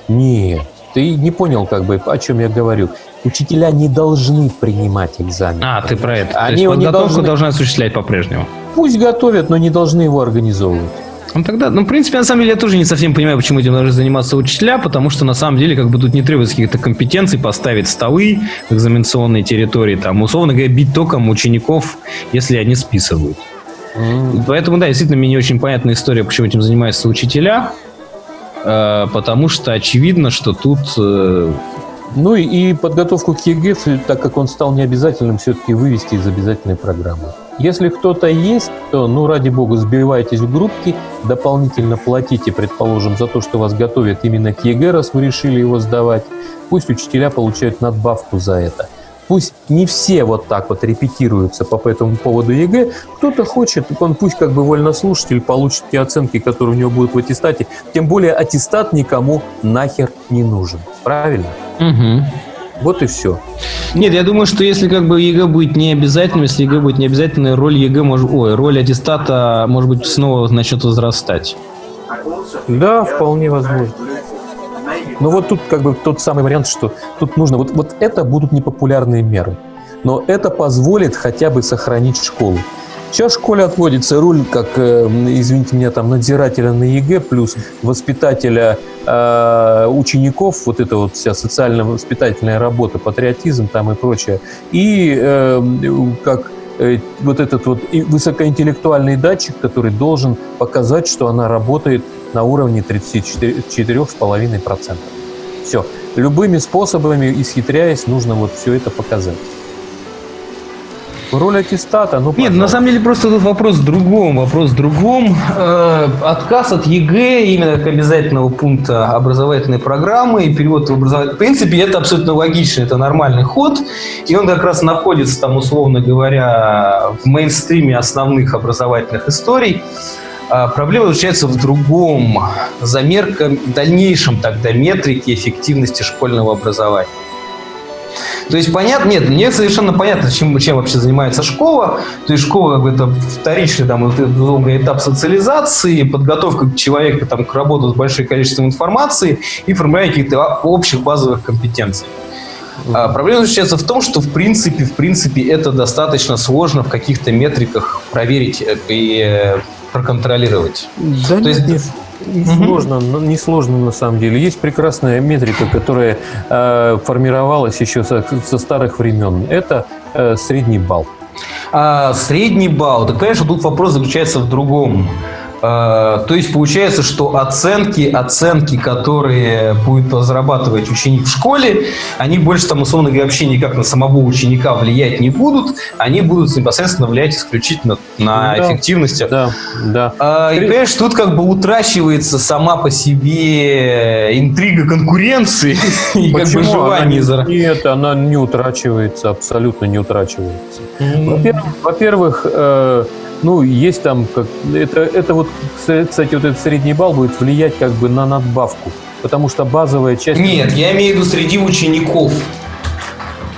Нет, ты не понял, как бы, о чем я говорю. Учителя не должны принимать экзамен. А, ты про это. Они То есть подготовку должны... должны осуществлять по-прежнему. Пусть готовят, но не должны его организовывать. Ну тогда, ну, в принципе, на самом деле, я тоже не совсем понимаю, почему этим должны заниматься учителя, потому что на самом деле, как бы тут не требуется каких-то компетенций поставить столы в экзаменационной территории, там, условно говоря, бить током учеников, если они списывают. М-м. Поэтому, да, действительно, мне не очень понятна история, почему этим занимаются учителя, э, потому что очевидно, что тут э, ну и подготовку к ЕГЭ, так как он стал необязательным, все-таки вывести из обязательной программы. Если кто-то есть, то, ну, ради бога, сбивайтесь в группки, дополнительно платите, предположим, за то, что вас готовят именно к ЕГЭ, раз вы решили его сдавать. Пусть учителя получают надбавку за это. Пусть не все вот так вот репетируются по этому поводу ЕГЭ. Кто-то хочет, он пусть как бы вольнослушатель получит те оценки, которые у него будут в аттестате. Тем более аттестат никому нахер не нужен. Правильно? Угу. Вот и все. Нет, я думаю, что если как бы ЕГЭ будет не обязательным, если ЕГЭ будет не обязательной, роль ЕГЭ может, ой, роль аттестата может быть снова начнет возрастать. Да, вполне возможно. Но вот тут как бы тот самый вариант, что тут нужно, вот, вот это будут непопулярные меры. Но это позволит хотя бы сохранить школу. Сейчас в школе отводится роль, как, э, извините меня, там, надзирателя на ЕГЭ плюс воспитателя э, учеников, вот это вот вся социально-воспитательная работа, патриотизм там и прочее. И э, как э, вот этот вот высокоинтеллектуальный датчик, который должен показать, что она работает на уровне 34,5%. Все. Любыми способами, исхитряясь, нужно вот все это показать. Роль аттестата, ну Нет, на самом деле просто тут вопрос в другом. Вопрос в другом. Э, отказ от ЕГЭ именно как обязательного пункта образовательной программы и перевод в образовательный... В принципе, это абсолютно логично, это нормальный ход. И он как раз находится там, условно говоря, в мейнстриме основных образовательных историй. А проблема заключается в другом. Замерка в дальнейшем тогда метрики эффективности школьного образования. То есть понятно, нет, мне совершенно понятно, чем, чем вообще занимается школа. То есть школа как бы, это вторичный там, этап социализации, подготовка человека там, к работе с большим количеством информации и формирование каких-то общих базовых компетенций. А проблема заключается в том, что в принципе, в принципе это достаточно сложно в каких-то метриках проверить э, и э, проконтролировать. Да То нет, есть не сложно, не сложно на самом деле. Есть прекрасная метрика, которая э, формировалась еще со, со старых времен. Это э, средний балл. А, средний балл. Так понимаешь, тут вопрос заключается в другом. А, то есть получается, что оценки, оценки, которые будет разрабатывать ученик в школе, они больше там, условно говоря, вообще никак на самого ученика влиять не будут, они будут непосредственно влиять исключительно на да, эффективность. Да, да. А, и, понимаешь, тут как бы утрачивается сама по себе интрига конкуренции и как бы желание... Она не, нет, она не утрачивается, абсолютно не утрачивается. Mm-hmm. Во-первых, э, ну, есть там, как, это, это вот, кстати, вот этот средний балл будет влиять как бы на надбавку, потому что базовая часть... Нет, я имею в виду среди учеников.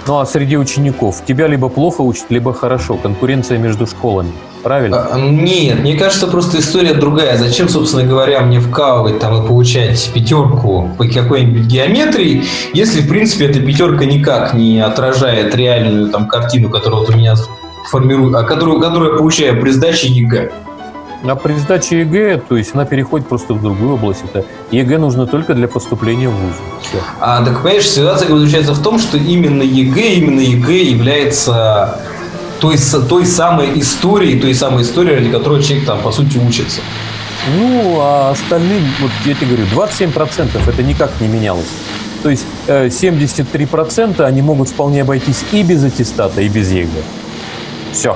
Ну, а среди учеников тебя либо плохо учат, либо хорошо. Конкуренция между школами. Правильно? А, нет, мне кажется, просто история другая. Зачем, собственно говоря, мне вкалывать там и получать пятерку по какой-нибудь геометрии, если, в принципе, эта пятерка никак не отражает реальную там картину, которая вот у меня формирую, а которую, которую я получаю при сдаче ЕГЭ. А при сдаче ЕГЭ, то есть она переходит просто в другую область. Это ЕГЭ нужно только для поступления в ВУЗ. Все. А, так понимаешь, ситуация заключается в том, что именно ЕГЭ, именно ЕГЭ является той, той самой историей, той самой историей, ради которой человек там, по сути, учится. Ну, а остальным, вот я тебе говорю, 27% это никак не менялось. То есть э, 73% они могут вполне обойтись и без аттестата, и без ЕГЭ. Все.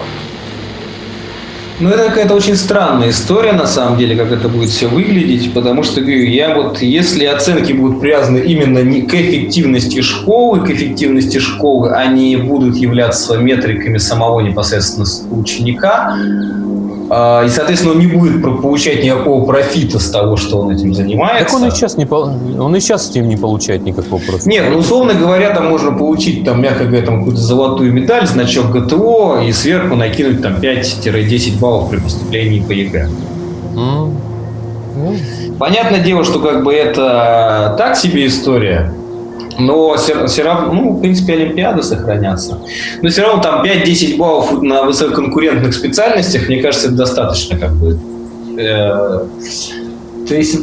Ну, это какая-то очень странная история, на самом деле, как это будет все выглядеть, потому что, говорю, я вот, если оценки будут привязаны именно не к эффективности школы, к эффективности школы, они будут являться метриками самого непосредственно ученика, и, соответственно, он не будет получать никакого профита с того, что он этим занимается. Так он и сейчас не, он и сейчас с этим не получает никакого профита. Нет, ну, условно говоря, там можно получить, там, мягко говоря, там, какую-то золотую медаль, значок ГТО и сверху накинуть там 5-10 баллов при поступлении по ЕГЭ. Mm. Понятное дело, что как бы это так себе история, но все, все равно, ну, в принципе, Олимпиады сохранятся. Но все равно там 5-10 баллов на высококонкурентных специальностях, мне кажется, это достаточно как бы. Э, то есть,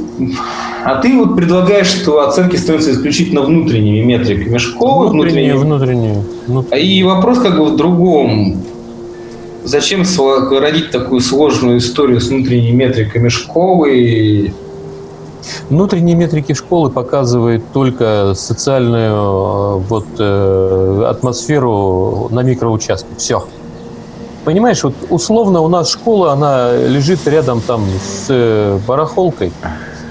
а ты вот предлагаешь, что оценки становятся исключительно внутренними метриками школы. Внутренние, внутренние. внутренние. И вопрос как бы в другом. Зачем родить такую сложную историю с внутренними метриками школы? Внутренние метрики школы показывают только социальную э, вот, э, атмосферу на микроучастке. Все. Понимаешь, вот условно у нас школа, она лежит рядом там с э, барахолкой,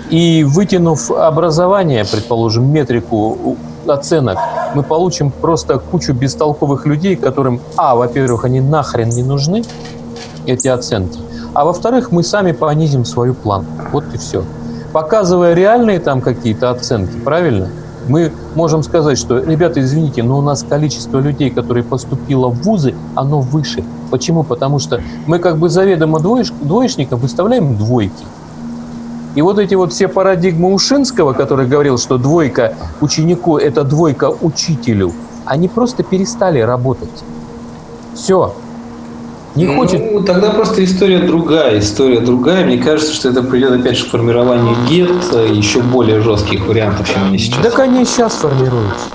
и вытянув образование, предположим, метрику оценок, мы получим просто кучу бестолковых людей, которым, а, во-первых, они нахрен не нужны, эти оценки, а во-вторых, мы сами понизим свою планку. Вот и все показывая реальные там какие-то оценки, правильно? Мы можем сказать, что, ребята, извините, но у нас количество людей, которые поступило в вузы, оно выше. Почему? Потому что мы как бы заведомо двоеш, двоечникам выставляем двойки. И вот эти вот все парадигмы Ушинского, который говорил, что двойка ученику – это двойка учителю, они просто перестали работать. Все. Не ну, хочет. Тогда просто история другая. История другая. Мне кажется, что это придет опять же к формированию гет, еще более жестких вариантов, чем они сейчас. Так они сейчас формируются.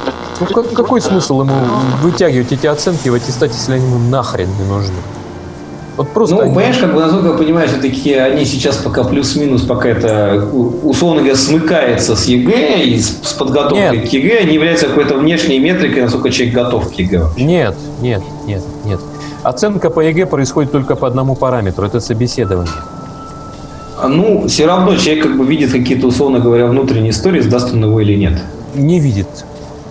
Ну как, какой смысл ему вытягивать эти оценки в аттестате, если они ему нахрен не нужны? Вот просто ну, они... понимаешь, как бы, насколько я понимаю, все-таки они сейчас пока плюс-минус, пока это, условно говоря, смыкается с ЕГЭ и с, с подготовкой нет. к ЕГЭ, они являются какой-то внешней метрикой, насколько человек готов к ЕГЭ вообще. Нет, нет, нет, нет. Оценка по ЕГЭ происходит только по одному параметру – это собеседование. А, ну, все равно человек как бы видит какие-то, условно говоря, внутренние истории, сдаст он его или нет. Не видит.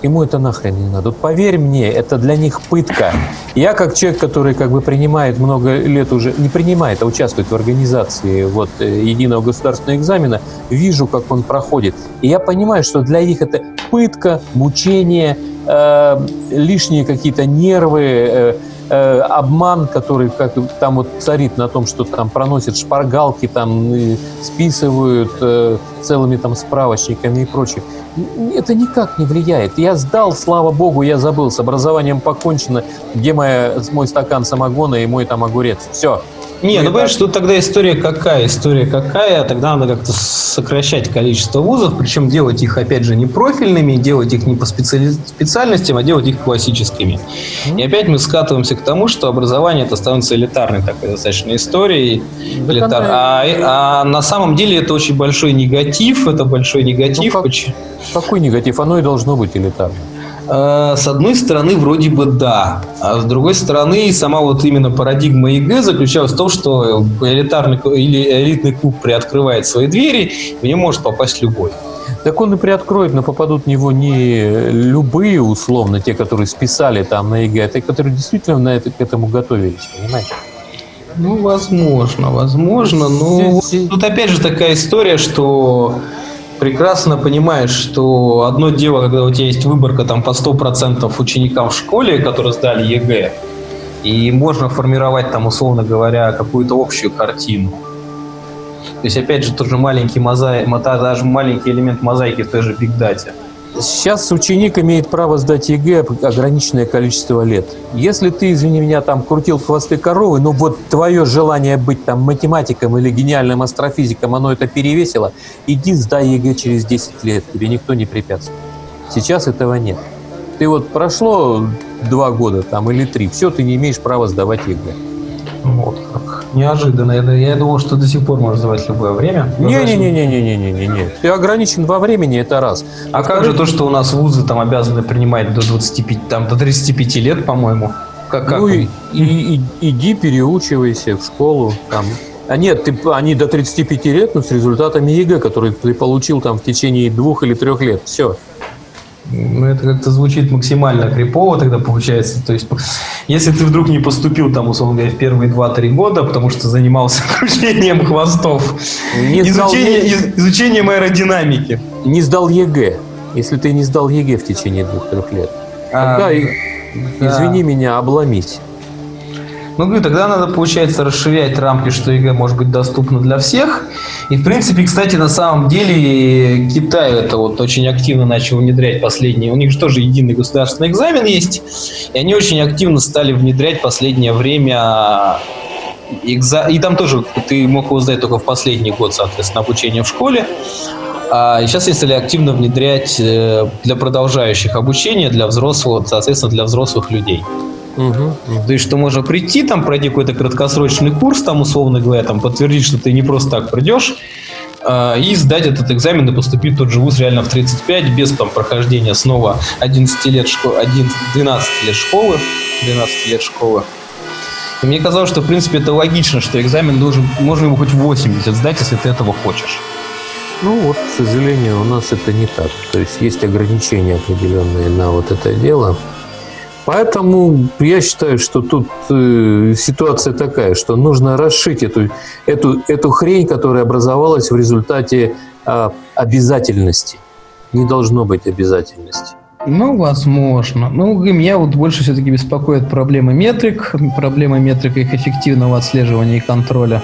Ему это нахрен не надо. Вот поверь мне, это для них пытка. Я как человек, который как бы принимает много лет уже, не принимает, а участвует в организации вот э, единого государственного экзамена, вижу, как он проходит. И я понимаю, что для них это пытка, мучение, э, лишние какие-то нервы, э, э, обман, который как там вот царит на том, что там проносят шпаргалки, там списывают э, целыми там справочниками и прочее. Это никак не влияет. Я сдал, слава богу, я забыл, с образованием покончено, где моя, мой стакан самогона и мой там огурец. Все, не, ну понимаешь, тут тогда история какая? История какая? Тогда надо как-то сокращать количество вузов, причем делать их, опять же, не профильными, делать их не по специали... специальностям, а делать их классическими. Mm-hmm. И опять мы скатываемся к тому, что образование это становится элитарной такой достаточно историей. Да элитар... а, а на самом деле это очень большой негатив, это большой негатив. Ну, как... Какой негатив? Оно и должно быть элитарным. Э, с одной стороны, вроде бы да. А с другой стороны, сама вот именно парадигма ЕГЭ заключалась в том, что элитарный или элитный клуб приоткрывает свои двери, в него может попасть любой. Так он и приоткроет, но попадут в него не любые, условно, те, которые списали там на ЕГЭ, а те, которые действительно на это, к этому готовились, понимаешь? Ну, возможно, возможно, но тут опять же такая история, что прекрасно понимаешь, что одно дело, когда у тебя есть выборка там по 100% ученикам в школе, которые сдали ЕГЭ, и можно формировать там, условно говоря, какую-то общую картину. То есть, опять же, тоже маленький мозаик, даже маленький элемент мозаики в той же Big Data. Сейчас ученик имеет право сдать ЕГЭ ограниченное количество лет. Если ты, извини меня, там крутил хвосты коровы, но вот твое желание быть там математиком или гениальным астрофизиком, оно это перевесило, иди сдай ЕГЭ через 10 лет, тебе никто не препятствует. Сейчас этого нет. Ты вот прошло два года там или три, все, ты не имеешь права сдавать ЕГЭ. Вот как. Неожиданно. Я, я думал, что до сих пор можно сдавать любое время. Не-не-не-не-не-не-не. Ты ограничен во времени, это раз. А как же то, что у нас вузы там обязаны принимать до 25, там, до 35 лет, по-моему? Как, как ну и, и- и- иди переучивайся в школу. Там. А нет, ты, они до 35 лет, но с результатами ЕГЭ, которые ты получил там в течение двух или трех лет. Все. Ну, это как-то звучит максимально крипово тогда получается. То есть, если ты вдруг не поступил там, условно говоря, в первые 2-3 года, потому что занимался кручением хвостов, Не сдал, изучение- из- изучением аэродинамики. не сдал ЕГЭ. Если ты не сдал ЕГЭ в течение двух-трех лет. А, Тогда, да. извини меня, обломись. Ну, говорю, тогда надо, получается, расширять рамки, что ЕГЭ может быть доступно для всех. И, в принципе, кстати, на самом деле Китай это вот очень активно начал внедрять последние. У них же тоже единый государственный экзамен есть. И они очень активно стали внедрять последнее время экза... И там тоже ты мог его сдать только в последний год, соответственно, обучения в школе. А сейчас они стали активно внедрять э, для продолжающих обучения, для взрослых, соответственно, для взрослых людей. Мгм. То есть, что можно прийти, там, пройти какой-то краткосрочный курс, там, условно говоря, там, подтвердить, что ты не просто так придешь, э, и сдать этот экзамен и поступить в тот же вуз реально в 35, без там, прохождения снова 11 лет школы, 11, 12 лет школы, 12 лет школы. И мне казалось, что, в принципе, это логично, что экзамен должен, можно его хоть в 80 сдать, если ты этого хочешь. Ну вот, к сожалению, у нас это не так. То есть есть ограничения определенные на вот это дело. Поэтому я считаю, что тут э, ситуация такая, что нужно расшить эту, эту, эту хрень, которая образовалась в результате а, обязательности. Не должно быть обязательности. Ну, возможно. Ну, и меня вот больше все-таки беспокоит проблемы метрик, проблемы метрик их эффективного отслеживания и контроля.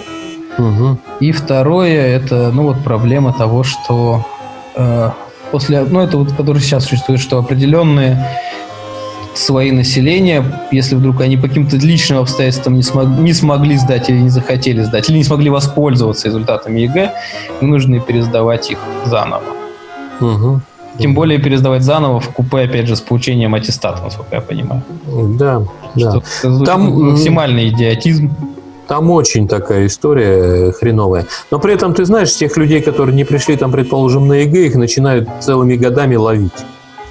Мгм. И второе, это, ну, вот проблема того, что э, после, ну, это вот, который сейчас существует, что определенные слои населения, если вдруг они по каким-то личным обстоятельствам не, смог- не смогли сдать или не захотели сдать, или не смогли воспользоваться результатами ЕГЭ, нужно пересдавать их заново. Мгм. Тем более пересдавать заново вкупе, опять же, с получением аттестата, насколько я понимаю. Да, да. Что это Там, максимальный идиотизм. Там очень такая история хреновая. Но при этом, ты знаешь, тех людей, которые не пришли, там, предположим, на ЕГЭ, их начинают целыми годами ловить.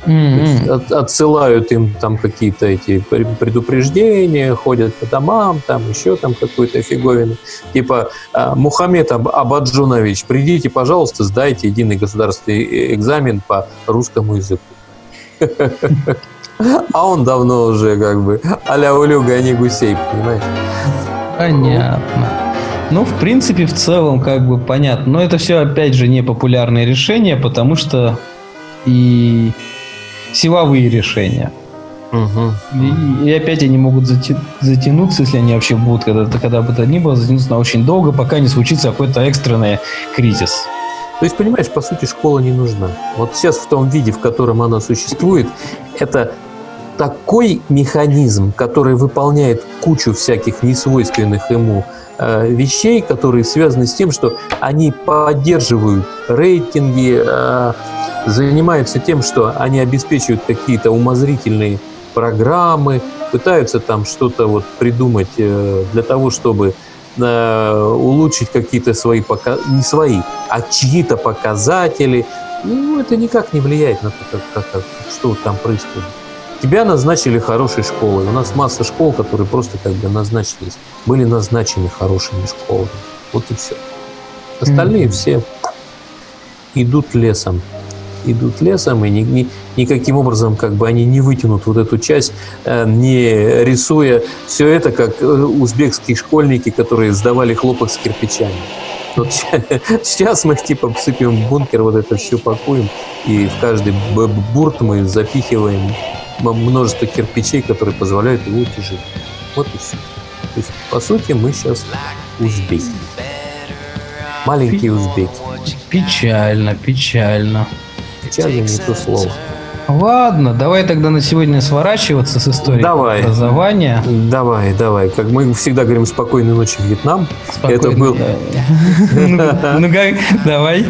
М-м. от- отсылают им там какие-то эти пр- предупреждения, ходят по домам, там еще там какую-то фиговину. Типа, а, Мухаммед Аб- Абаджунович, придите, пожалуйста, сдайте единый государственный э- экзамен по русскому языку. А он давно уже как бы а-ля Улюга, а не гусей, понимаешь? Понятно. Ну, в принципе, в целом, как бы понятно. Но это все, опять же, не популярные решения, потому что и силовые решения. И, и опять они могут зати- затянуться, если они вообще будут, когда, когда бы то ни было, затянуться на очень долго, пока не случится какой-то экстренный кризис. То есть, понимаешь, по сути, школа не нужна. Вот сейчас в том виде, в котором она существует, это такой механизм, который выполняет кучу всяких несвойственных ему э, вещей, которые связаны с тем, что они поддерживают рейтинги, э, занимаются тем, что они обеспечивают какие-то умозрительные программы, пытаются там что-то вот придумать э, для того, чтобы э, улучшить какие-то свои пока не свои, а чьи-то показатели. Ну, это никак не влияет на то, как, как- что там происходит. Тебя назначили хорошей школой. У нас масса школ, которые просто как бы назначились, были назначены хорошими школами. Вот и все. Остальные Мгм. все идут лесом. Идут лесом, и ни- ни- никаким образом как бы они не вытянут вот эту часть, э, не рисуя все это, как э, узбекские школьники, которые сдавали хлопок с кирпичами. Вот сейчас мы типа сыпем в бункер, вот это все пакуем, и в каждый бурт мы запихиваем множество кирпичей, которые позволяют его утяжелить. Вот и все. То есть, по сути, мы сейчас узбеки. Маленькие узбеки. Печально, печально. Печально не то слово. Ладно, давай тогда на сегодня сворачиваться с историей Давай. образования. Давай, давай. Как мы всегда говорим, спокойной ночи, Вьетнам. Это был- Ну, как- давай.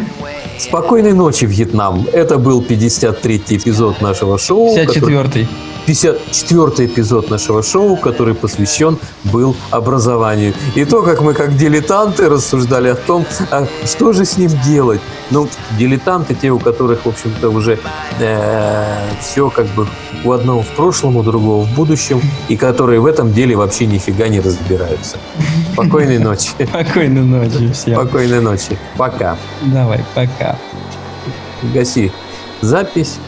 Спокойной ночи, Вьетнам. Это был 53-й эпизод нашего шоу. который- 54-й. 54 эпизод нашего шоу, который посвящен был образованию. И то, как мы как дилетанты рассуждали о том, а что же с ним делать. Ну, дилетанты, те, у которых, в общем-то, уже все как бы у одного в прошлом, у другого в будущем, и которые в этом деле вообще нифига не разбираются. Спокойной ночи. Спокойной ночи всем. Спокойной ночи. Пока. Давай, пока. Гаси запись.